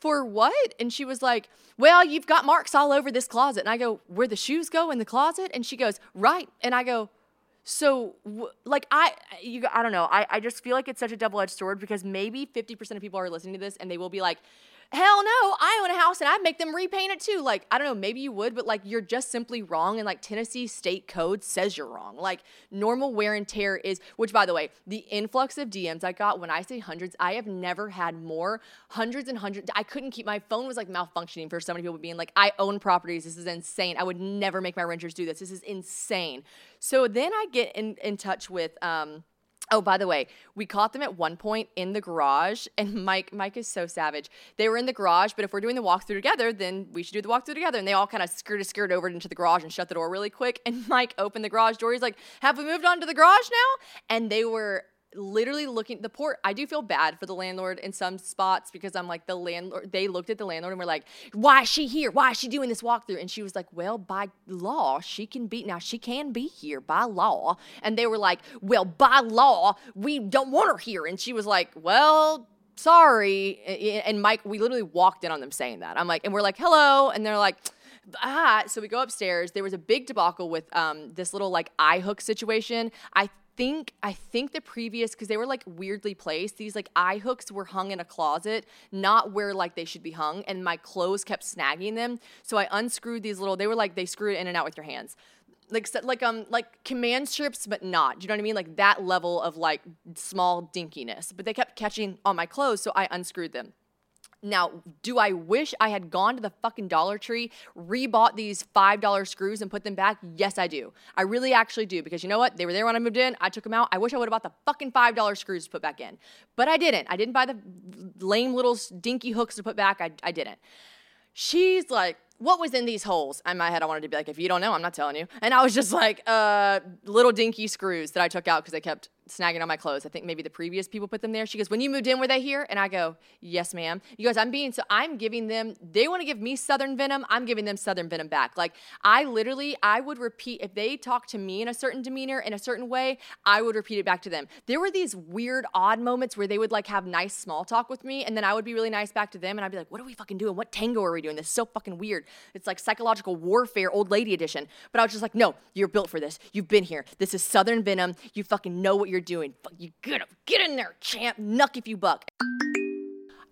for what? And she was like, Well, you've got marks all over this closet. And I go, Where the shoes go in the closet? And she goes, Right. And I go, so, like, I, you, I don't know. I, I just feel like it's such a double edged sword because maybe 50% of people are listening to this and they will be like, hell no, I own a house and I'd make them repaint it too. Like, I don't know, maybe you would, but like you're just simply wrong. And like Tennessee state code says you're wrong. Like normal wear and tear is, which by the way, the influx of DMs I got when I say hundreds, I have never had more hundreds and hundreds. I couldn't keep my phone was like malfunctioning for so many people being like, I own properties. This is insane. I would never make my renters do this. This is insane. So then I get in, in touch with, um, Oh, by the way, we caught them at one point in the garage, and Mike Mike is so savage. They were in the garage, but if we're doing the walkthrough together, then we should do the walkthrough together. And they all kind of skirted skirted over into the garage and shut the door really quick. And Mike opened the garage door. He's like, "Have we moved on to the garage now?" And they were literally looking the port i do feel bad for the landlord in some spots because i'm like the landlord they looked at the landlord and were like why is she here? Why is she doing this walkthrough? And she was like well by law she can be now she can be here by law. And they were like well by law we don't want her here. And she was like well sorry. And mike we literally walked in on them saying that. I'm like and we're like hello. And they're like ah so we go upstairs. There was a big debacle with um, this little like eye hook situation. I think I think the previous because they were like weirdly placed. These like eye hooks were hung in a closet, not where like they should be hung, and my clothes kept snagging them. So I unscrewed these little. They were like they screw it in and out with your hands. Like like um like command strips, but not. Do you know what I mean? Like that level of like small dinkiness. But they kept catching on my clothes, so I unscrewed them. Now, do I wish I had gone to the fucking Dollar Tree, rebought these $5 screws and put them back? Yes, I do. I really actually do because you know what? They were there when I moved in. I took them out. I wish I would have bought the fucking $5 screws to put back in. But I didn't. I didn't buy the lame little dinky hooks to put back. I, I didn't. She's like, what was in these holes? In my head, I wanted to be like, if you don't know, I'm not telling you. And I was just like, uh, little dinky screws that I took out because they kept snagging on my clothes. I think maybe the previous people put them there. She goes, When you moved in, were they here? And I go, Yes, ma'am. You guys, I'm being so I'm giving them, they want to give me Southern Venom. I'm giving them Southern Venom back. Like, I literally, I would repeat, if they talk to me in a certain demeanor, in a certain way, I would repeat it back to them. There were these weird, odd moments where they would like have nice small talk with me, and then I would be really nice back to them, and I'd be like, What are we fucking doing? What tango are we doing? This is so fucking weird. It's like psychological warfare, old lady edition. But I was just like, No, you're built for this. You've been here. This is Southern Venom. You fucking know what you're doing. Fuck, you Get up, get in there, champ. Knuck if you buck.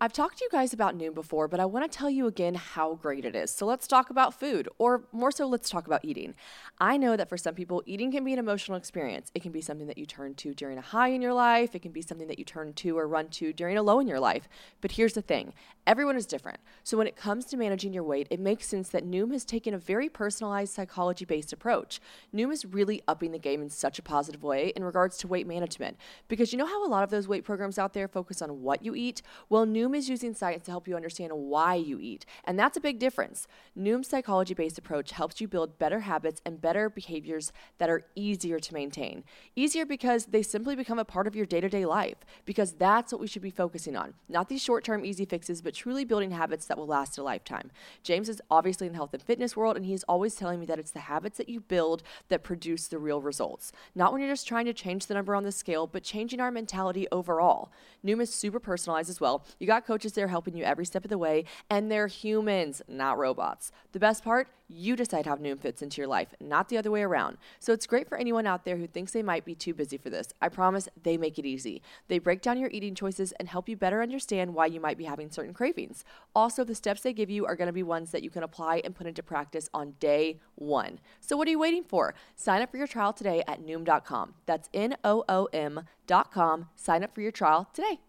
I've talked to you guys about Noom before, but I want to tell you again how great it is. So let's talk about food, or more so, let's talk about eating. I know that for some people, eating can be an emotional experience. It can be something that you turn to during a high in your life, it can be something that you turn to or run to during a low in your life. But here's the thing everyone is different. So when it comes to managing your weight, it makes sense that Noom has taken a very personalized psychology based approach. Noom is really upping the game in such a positive way in regards to weight management. Because you know how a lot of those weight programs out there focus on what you eat? Well, Noom is using science to help you understand why you eat. And that's a big difference. Noom's psychology based approach helps you build better habits and better behaviors that are easier to maintain. Easier because they simply become a part of your day to day life, because that's what we should be focusing on. Not these short term easy fixes, but truly building habits that will last a lifetime. James is obviously in the health and fitness world, and he's always telling me that it's the habits that you build that produce the real results. Not when you're just trying to change the number on the scale, but changing our mentality overall. Noom is super personalized as well. You got coaches there helping you every step of the way, and they're humans, not robots. The best part, you decide how Noom fits into your life, not the other way around. So it's great for anyone out there who thinks they might be too busy for this. I promise they make it easy. They break down your eating choices and help you better understand why you might be having certain cravings. Also, the steps they give you are going to be ones that you can apply and put into practice on day one. So what are you waiting for? Sign up for your trial today at Noom.com. That's N O O M.com. Sign up for your trial today.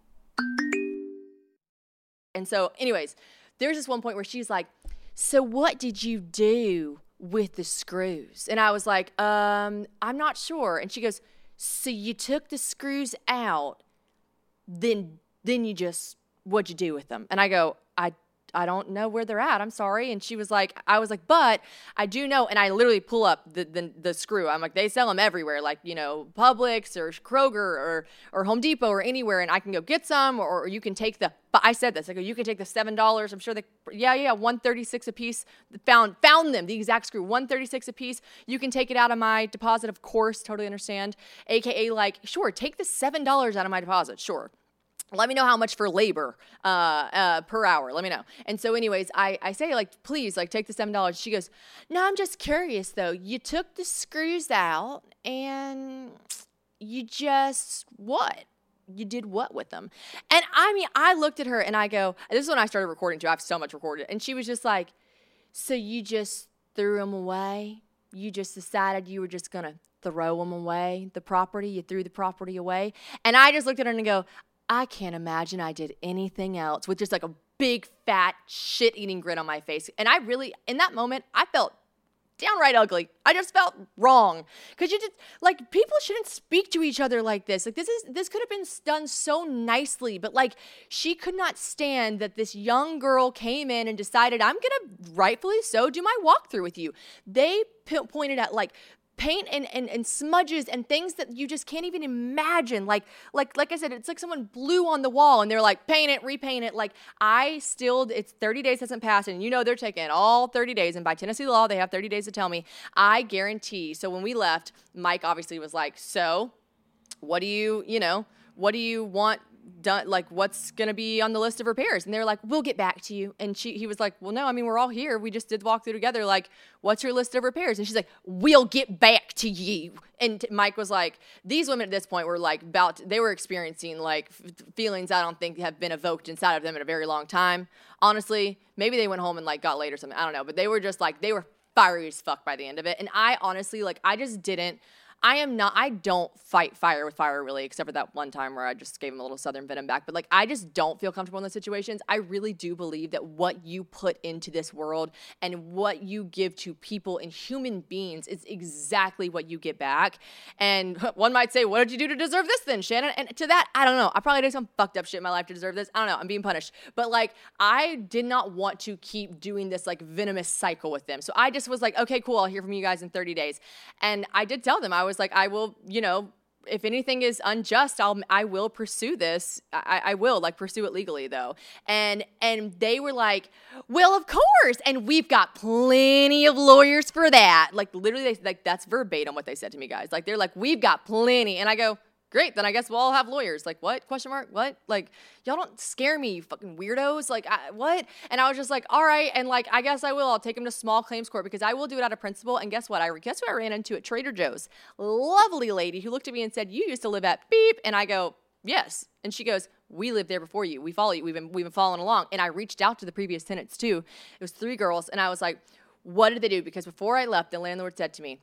And so, anyways, there's this one point where she's like, So what did you do with the screws? And I was like, um, I'm not sure. And she goes, So you took the screws out, then then you just what'd you do with them? And I go, I I don't know where they're at. I'm sorry. And she was like, I was like, but I do know. And I literally pull up the, the, the screw. I'm like, they sell them everywhere, like, you know, Publix or Kroger or, or Home Depot or anywhere. And I can go get some or, or you can take the, but I said this, I go, you can take the $7. I'm sure they, yeah, yeah, 136 a piece. Found, found them, the exact screw, 136 a piece. You can take it out of my deposit, of course, totally understand. AKA like, sure, take the $7 out of my deposit, sure let me know how much for labor uh, uh, per hour. Let me know. And so, anyways, I, I say, like, please, like, take the $7. She goes, no, I'm just curious, though. You took the screws out and you just, what? You did what with them? And I mean, I looked at her and I go, this is when I started recording too. I have so much recorded. And she was just like, so you just threw them away? You just decided you were just going to throw them away, the property? You threw the property away? And I just looked at her and go, I can't imagine I did anything else with just like a big fat shit eating grin on my face. And I really, in that moment, I felt downright ugly. I just felt wrong because you just like people shouldn't speak to each other like this. Like this is this could have been done so nicely, but like she could not stand that this young girl came in and decided I'm gonna rightfully so do my walkthrough with you. They p- pointed at like paint and, and, and smudges and things that you just can't even imagine. Like, like, like I said, it's like someone blew on the wall and they're like, paint it, repaint it. Like, I still, it's 30 days hasn't passed, and you know they're taking all 30 days. And by Tennessee law, they have 30 days to tell me. I guarantee. So when we left, Mike obviously was like, so what do you, you know, what do you want done like what's going to be on the list of repairs? And they're like we'll get back to you. And she he was like well no i mean we're all here. We just did walk through together. Like what's your list of repairs? And she's like we'll get back to you. And mike was like these women at this point were like about they were experiencing like f- feelings i don't think have been evoked inside of them in a very long time. Honestly maybe they went home and like got laid or something. I don't know. But they were just like they were fiery as fuck by the end of it. And i honestly like i just didn't I am not, I don't fight fire with fire really, except for that one time where I just gave him a little Southern venom back. But like, I just don't feel comfortable in those situations. I really do believe that what you put into this world and what you give to people and human beings is exactly what you get back. And one might say, what did you do to deserve this then, Shannon? And to that, I don't know. I probably did some fucked up shit in my life to deserve this. I don't know. I'm being punished. But like, I did not want to keep doing this like venomous cycle with them. So I just was like, okay, cool. I'll hear from you guys in 30 days. And I did tell them, I was was like, I will, you know, if anything is unjust, I'll I will pursue this. I, I will like pursue it legally though. And and they were like, well, of course. And we've got plenty of lawyers for that. Like literally, they like that's verbatim what they said to me, guys. Like they're like, we've got plenty. And I go, great then i guess we'll all have lawyers. Like what? Question mark? What? Like y'all don't scare me you fucking weirdos. Like I, what? And i was just like all right. And like i guess i will. I'll take him to small claims court because i will do it out of principle. And guess what? I guess who i ran into at trader joe's? Lovely lady who looked at me and said you used to live at beep. And i go yes. And she goes we lived there before you. We follow you. We've been we've been following along. And i reached out to the previous tenants too. It was three girls. And i was like what did they do? Because before i left the landlord said to me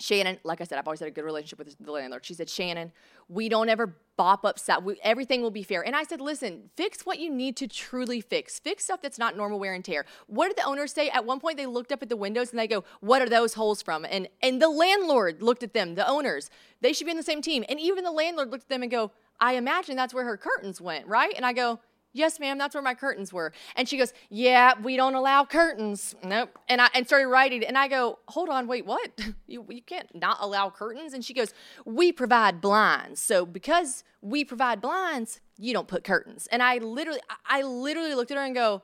Shannon, like I said, I've always had a good relationship with the landlord. She said, Shannon, we don't ever bop up stuff. We, everything will be fair. And I said, listen, fix what you need to truly fix. Fix stuff that's not normal wear and tear. What did the owners say? At one point, they looked up at the windows and they go, what are those holes from? And and the landlord looked at them, the owners. They should be in the same team. And even the landlord looked at them and go, I imagine that's where her curtains went, right? And I go, Yes, ma'am, that's where my curtains were. And she goes, Yeah, we don't allow curtains. Nope. And I and started writing and I go, Hold on, wait, what? You, you can't not allow curtains? And she goes, We provide blinds. So because we provide blinds, you don't put curtains. And I literally I literally looked at her and go,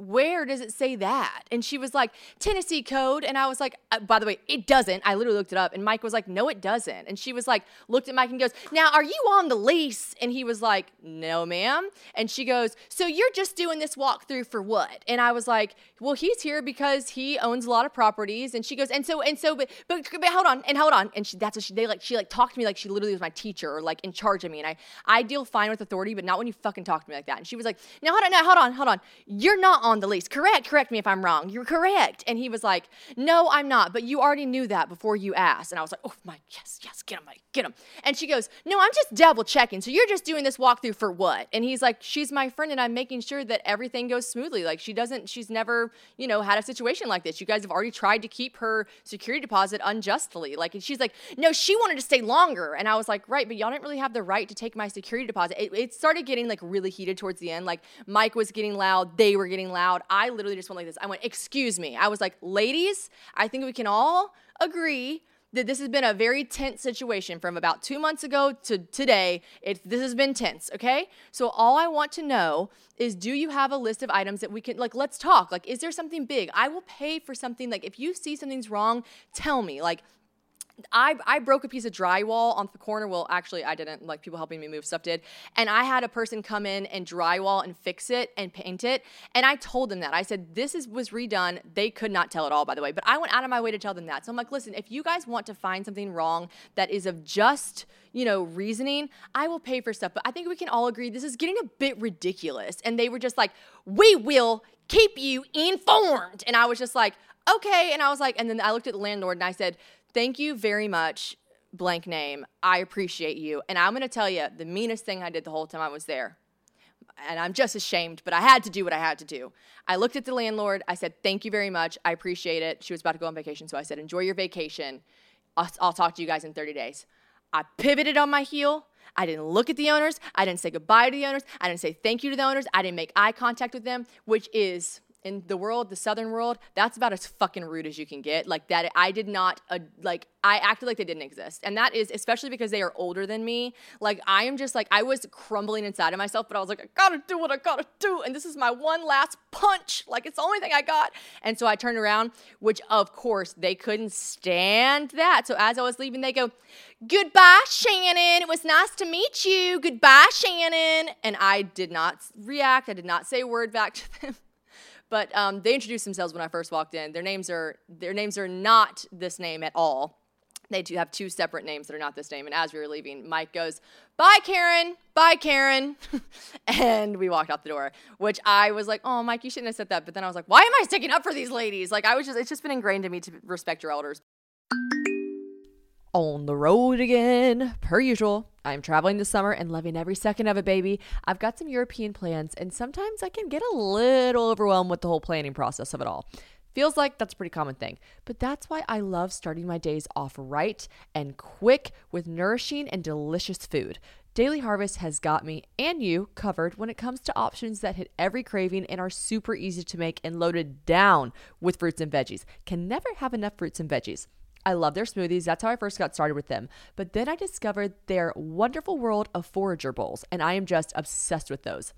where does it say that? And she was like, Tennessee code. And I was like, uh, by the way, it doesn't. I literally looked it up. And Mike was like, no, it doesn't. And she was like, looked at Mike and goes, now, are you on the lease? And he was like, no, ma'am. And she goes, so you're just doing this walkthrough for what? And I was like, well, he's here because he owns a lot of properties. And she goes, and so, and so, but, but, but hold on, and hold on. And she, that's what she, they like, she like talked to me like she literally was my teacher or like in charge of me. And I, I deal fine with authority, but not when you fucking talk to me like that. And she was like, now hold on, now hold on, hold on. You're not not on the lease. Correct. Correct me if I'm wrong. You're correct. And he was like, No, I'm not. But you already knew that before you asked. And I was like, Oh my, yes, yes, get him, Mike, get him. And she goes, No, I'm just double checking. So you're just doing this walkthrough for what? And he's like, She's my friend, and I'm making sure that everything goes smoothly. Like she doesn't, she's never, you know, had a situation like this. You guys have already tried to keep her security deposit unjustly. Like, and she's like, No, she wanted to stay longer. And I was like, Right, but y'all didn't really have the right to take my security deposit. It, it started getting like really heated towards the end. Like Mike was getting loud, they were getting loud. I literally just went like this. I went, Excuse me. I was like, Ladies, I think we can all agree that this has been a very tense situation from about two months ago to today. It, this has been tense, okay? So all I want to know is do you have a list of items that we can, like, let's talk. Like, is there something big? I will pay for something. Like, if you see something's wrong, tell me. Like, I, I broke a piece of drywall on the corner. Well, actually, I didn't. Like people helping me move stuff did. And I had a person come in and drywall and fix it and paint it. And I told them that. I said this is was redone. They could not tell at all, by the way. But I went out of my way to tell them that. So I'm like, listen, if you guys want to find something wrong that is of just you know reasoning, I will pay for stuff. But I think we can all agree this is getting a bit ridiculous. And they were just like, we will keep you informed. And I was just like, okay. And I was like, and then I looked at the landlord and I said thank you very much, blank name. I appreciate you. And I'm going to tell you the meanest thing I did the whole time I was there. And I'm just ashamed, but I had to do what I had to do. I looked at the landlord. I said, Thank you very much. I appreciate it. She was about to go on vacation. So I said, Enjoy your vacation. I'll, I'll talk to you guys in 30 days. I pivoted on my heel. I didn't look at the owners. I didn't say goodbye to the owners. I didn't say thank you to the owners. I didn't make eye contact with them, which is in the world, the southern world, that's about as fucking rude as you can get. Like that, I did not uh, like. I acted like they didn't exist, and that is especially because they are older than me. Like I am just like I was crumbling inside of myself, but I was like, I gotta do what I gotta do, and this is my one last punch. Like it's the only thing I got, and so I turned around, which of course they couldn't stand that. So as I was leaving, they go, "Goodbye, Shannon. It was nice to meet you. Goodbye, Shannon." And I did not react. I did not say a word back to them. But um, they introduced themselves when I first walked in. Their names are their names are not this name at all. They do have two separate names that are not this name. And as we were leaving, Mike goes, "Bye, Karen. Bye, Karen," and we walked out the door. Which I was like, "Oh, Mike, you shouldn't have said that." But then I was like, "Why am I sticking up for these ladies?" Like I was just—it's just been ingrained in me to respect your elders on the road again, per usual. I'm traveling this summer and loving every second of it, baby. I've got some European plans, and sometimes I can get a little overwhelmed with the whole planning process of it all. Feels like that's a pretty common thing. But that's why I love starting my days off right and quick with nourishing and delicious food. Daily Harvest has got me and you covered when it comes to options that hit every craving and are super easy to make and loaded down with fruits and veggies. Can never have enough fruits and veggies. I love their smoothies. That's how I first got started with them. But then I discovered their wonderful world of forager bowls, and I am just obsessed with those.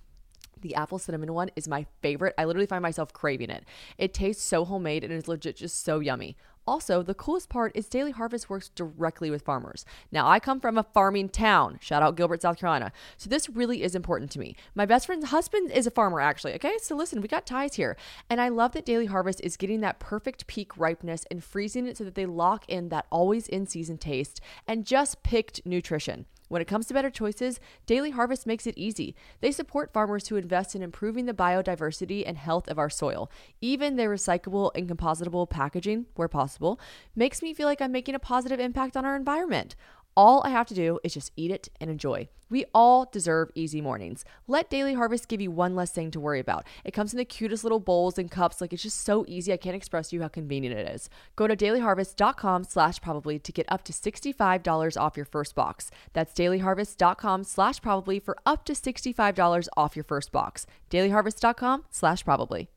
The apple cinnamon one is my favorite. I literally find myself craving it. It tastes so homemade and it's legit just so yummy. Also, the coolest part is Daily Harvest works directly with farmers. Now, I come from a farming town. Shout out Gilbert, South Carolina. So, this really is important to me. My best friend's husband is a farmer, actually. Okay, so listen, we got ties here. And I love that Daily Harvest is getting that perfect peak ripeness and freezing it so that they lock in that always in season taste and just picked nutrition. When it comes to better choices, Daily Harvest makes it easy. They support farmers who invest in improving the biodiversity and health of our soil. Even their recyclable and compostable packaging, where possible, makes me feel like I'm making a positive impact on our environment. All I have to do is just eat it and enjoy. We all deserve easy mornings. Let Daily Harvest give you one less thing to worry about. It comes in the cutest little bowls and cups. Like it's just so easy. I can't express to you how convenient it is. Go to dailyharvest.com slash probably to get up to $65 off your first box. That's dailyharvest.com slash probably for up to $65 off your first box. dailyharvest.com slash probably.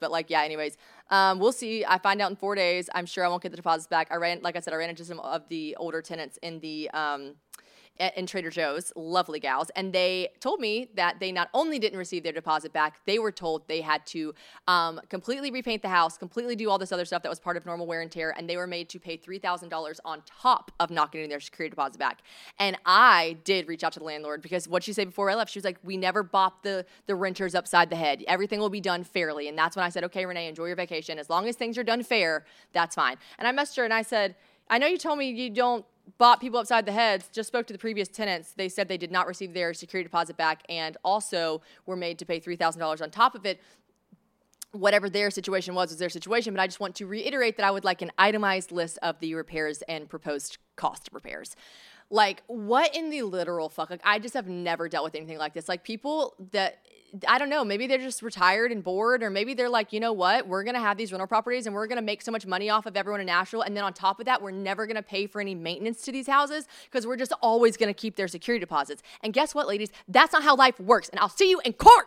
But like, yeah, anyways, um, we'll see. I find out in four days. I'm sure I won't get the deposits back. I ran, like I said, I ran into some of the older tenants in the um, in Trader Joe's, lovely gals, and they told me that they not only didn't receive their deposit back, they were told they had to um, completely repaint the house, completely do all this other stuff that was part of normal wear and tear, and they were made to pay three thousand dollars on top of not getting their security deposit back. And I did reach out to the landlord because what she said before I left, she was like, "We never bop the the renters upside the head. Everything will be done fairly." And that's when I said, "Okay, Renee, enjoy your vacation. As long as things are done fair, that's fine." And I messaged her and I said, "I know you told me you don't." Bought people upside the heads. Just spoke to the previous tenants. They said they did not receive their security deposit back, and also were made to pay three thousand dollars on top of it. Whatever their situation was, was their situation. But I just want to reiterate that I would like an itemized list of the repairs and proposed cost of repairs. Like, what in the literal fuck? Like, I just have never dealt with anything like this. Like, people that I don't know, maybe they're just retired and bored, or maybe they're like, you know what, we're gonna have these rental properties and we're gonna make so much money off of everyone in Nashville. And then on top of that, we're never gonna pay for any maintenance to these houses because we're just always gonna keep their security deposits. And guess what, ladies? That's not how life works. And I'll see you in court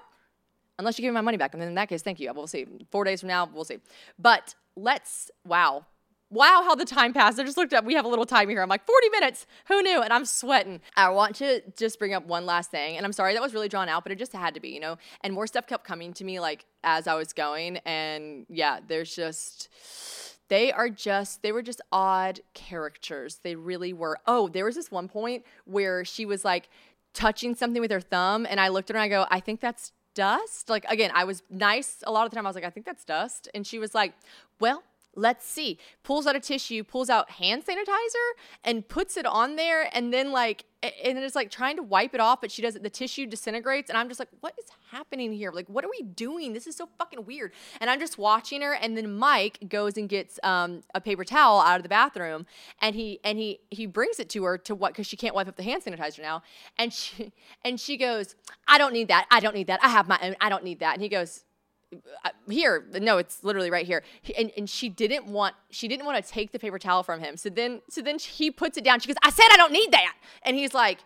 unless you give me my money back. And then in that case, thank you. We'll see. Four days from now, we'll see. But let's, wow, wow, how the time passed. I just looked up. We have a little timer here. I'm like, 40 minutes. Who knew? And I'm sweating. I want to just bring up one last thing. And I'm sorry that was really drawn out, but it just had to be, you know? And more stuff kept coming to me like as I was going. And yeah, there's just. They are just, they were just odd characters. They really were. Oh, there was this one point where she was like touching something with her thumb. And I looked at her and I go, I think that's dust. Like, again, I was nice a lot of the time. I was like, I think that's dust. And she was like, Well, Let's see. Pulls out a tissue, pulls out hand sanitizer, and puts it on there, and then like, and it's like trying to wipe it off, but she doesn't. The tissue disintegrates, and I'm just like, what is happening here? Like, what are we doing? This is so fucking weird. And I'm just watching her, and then Mike goes and gets um, a paper towel out of the bathroom, and he and he he brings it to her to what because she can't wipe up the hand sanitizer now, and she and she goes, I don't need that. I don't need that. I have my own. I don't need that. And he goes, here no it's literally right here. And, and she didn't want she didn't want to take the paper towel from him. So then so then he puts it down. She goes i said i don't need that. And he's like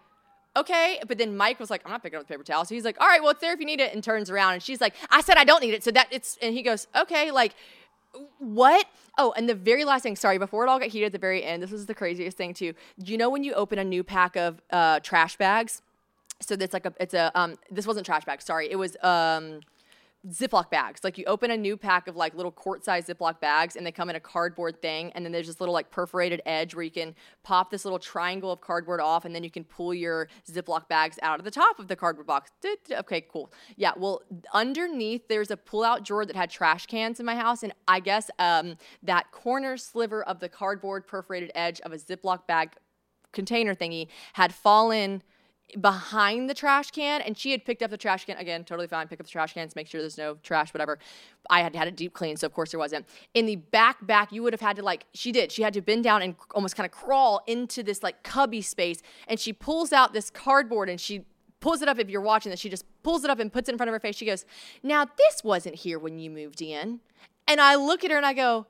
okay. But then mike was like i'm not picking up the paper towel. So he's like all right well it's there if you need it and turns around and she's like i said i don't need it. So that it's and he goes okay like what? Oh and the very last thing sorry before it all got heated at the very end this was the craziest thing too. Do you know when you open a new pack of uh, trash bags? So that's like a it's a um this wasn't trash bags sorry it was um Ziploc bags. Like you open a new pack of like little quart size Ziploc bags and they come in a cardboard thing. And then there's this little like perforated edge where you can pop this little triangle of cardboard off and then you can pull your Ziploc bags out of the top of the cardboard box. Okay, cool. Yeah, well, underneath there's a pull out drawer that had trash cans in my house. And I guess um, that corner sliver of the cardboard perforated edge of a Ziploc bag container thingy had fallen behind the trash can and she had picked up the trash can again totally fine pick up the trash cans make sure there's no trash whatever. I had had it deep clean so of course there wasn't. In the back back you would have had to like she did she had to bend down and almost kind of crawl into this like cubby space and she pulls out this cardboard and she pulls it up if you're watching this she just pulls it up and puts it in front of her face. She goes now this wasn't here when you moved in. And i look at her and i go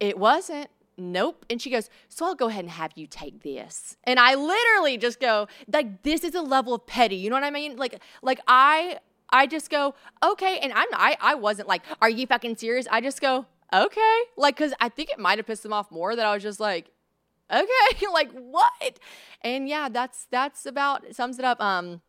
it wasn't nope. And she goes, so I'll go ahead and have you take this. And I literally just go, like, this is a level of petty. You know what I mean? Like, like I, I just go, okay. And I'm, I, I wasn't like, are you fucking serious? I just go, okay. Like, cause I think it might have pissed them off more that I was just like, okay, like what? And yeah, that's, that's about sums it up. Um,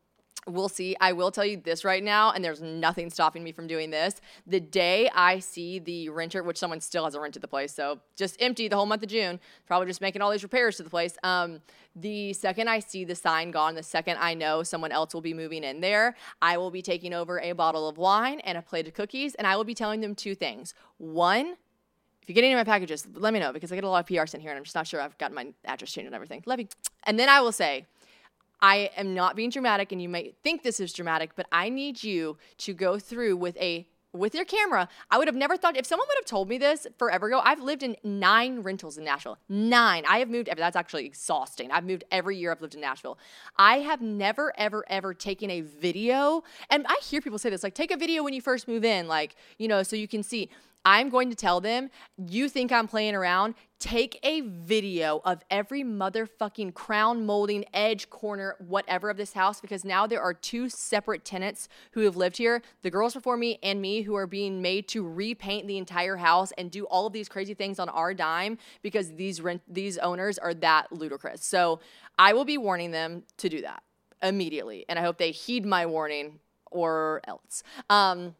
We'll see. I will tell you this right now, and there's nothing stopping me from doing this. The day I see the renter, which someone still hasn't rented the place, so just empty the whole month of June, probably just making all these repairs to the place. Um, the second I see the sign gone, the second I know someone else will be moving in there, I will be taking over a bottle of wine and a plate of cookies, and I will be telling them two things. One, if you get any of my packages, let me know because I get a lot of PR sent here, and I'm just not sure I've gotten my address changed and everything. Love you. And then I will say, I am not being dramatic, and you might think this is dramatic, but I need you to go through with a with your camera. I would have never thought if someone would have told me this forever ago. I've lived in nine rentals in Nashville. Nine. I have moved. Every that's actually exhausting. I've moved every year. I've lived in Nashville. I have never, ever, ever taken a video. And I hear people say this, like take a video when you first move in, like you know, so you can see. I'm going to tell them, you think I'm playing around? Take a video of every motherfucking crown molding, edge, corner, whatever of this house because now there are two separate tenants who have lived here the girls before me and me who are being made to repaint the entire house and do all of these crazy things on our dime because these rent these owners are that ludicrous. So I will be warning them to do that immediately. And I hope they heed my warning or else. Um,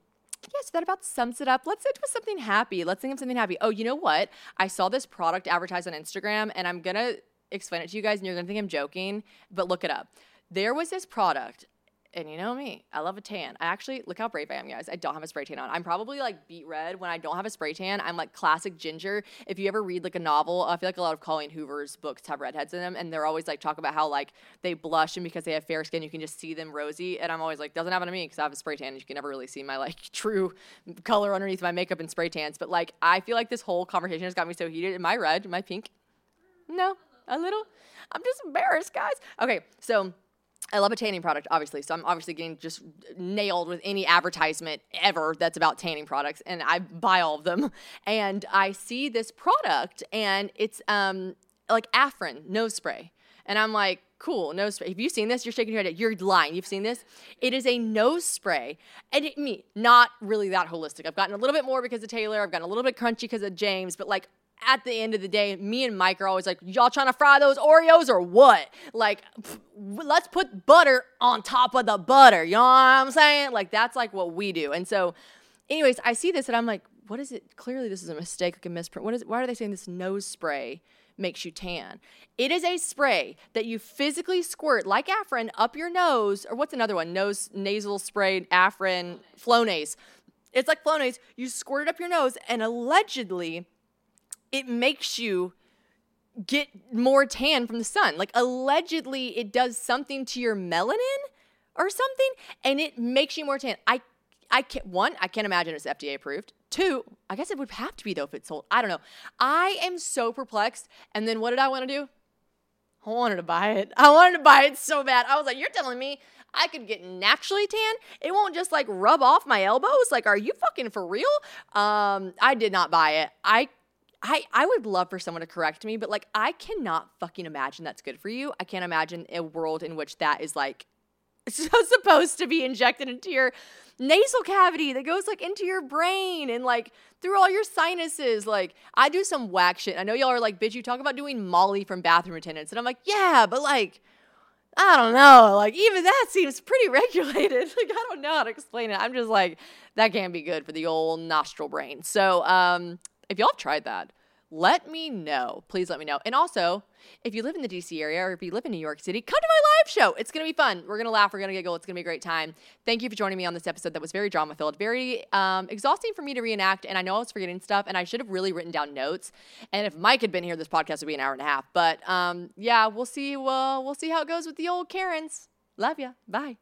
yeah, so that about sums it up. Let's end with something happy. Let's think of something happy. Oh, you know what? I saw this product advertised on Instagram, and I'm gonna explain it to you guys, and you're gonna think I'm joking, but look it up. There was this product. And you know me, I love a tan. I actually look how brave I am, guys. I don't have a spray tan on. I'm probably like beet red when I don't have a spray tan. I'm like classic ginger. If you ever read like a novel, I feel like a lot of Colleen Hoover's books have redheads in them, and they're always like talk about how like they blush and because they have fair skin, you can just see them rosy. And I'm always like, doesn't happen to me because I have a spray tan. And you can never really see my like true color underneath my makeup and spray tans. But like, I feel like this whole conversation has got me so heated. Am I red? Am I pink? No, a little. I'm just embarrassed, guys. Okay, so I love a tanning product, obviously. So I'm obviously getting just nailed with any advertisement ever that's about tanning products, and I buy all of them. And I see this product, and it's um like Afrin nose spray, and I'm like, cool nose spray. Have you seen this? You're shaking your head. You're lying. You've seen this? It is a nose spray, and it, me not really that holistic. I've gotten a little bit more because of Taylor. I've gotten a little bit crunchy because of James, but like at the end of the day, me and Mike are always like, y'all trying to fry those Oreos or what? Like, pff, let's put butter on top of the butter. You know what I'm saying? Like, that's like what we do. And so, anyways, I see this and I'm like, what is it? Clearly, this is a mistake, like a misprint. What is? Why are they saying this nose spray makes you tan? It is a spray that you physically squirt like Afrin up your nose, or what's another one? Nose nasal spray, Afrin, Flonase. It's like Flonase. You squirt it up your nose, and allegedly it makes you get more tan from the sun. Like allegedly it does something to your melanin or something and it makes you more tan. I I can't one, I can't imagine it's FDA approved. Two, I guess it would have to be though if it's sold. I don't know. I am so perplexed. And then what did I want to do? I wanted to buy it. I wanted to buy it so bad. I was like, you're telling me I could get naturally tan. It won't just like rub off my elbows. Like, are you fucking for real? Um, I did not buy it. I I, I would love for someone to correct me, but like I cannot fucking imagine that's good for you. I can't imagine a world in which that is like supposed to be injected into your nasal cavity that goes like into your brain and like through all your sinuses. Like I do some whack shit. I know y'all are like, bitch, you talk about doing Molly from bathroom attendants. And I'm like, yeah, but like I don't know. Like even that seems pretty regulated. Like I don't know how to explain it. I'm just like that can't be good for the old nostril brain. So um if y'all have tried that, let me know. Please let me know. And also, if you live in the DC area or if you live in New York City, come to my live show. It's going to be fun. We're going to laugh. We're going to giggle. It's going to be a great time. Thank you for joining me on this episode that was very drama filled, very um, exhausting for me to reenact. And I know I was forgetting stuff and I should have really written down notes. And if Mike had been here, this podcast would be an hour and a half. But um, yeah, we'll see. Well, we'll see how it goes with the old Karens. Love ya. Bye.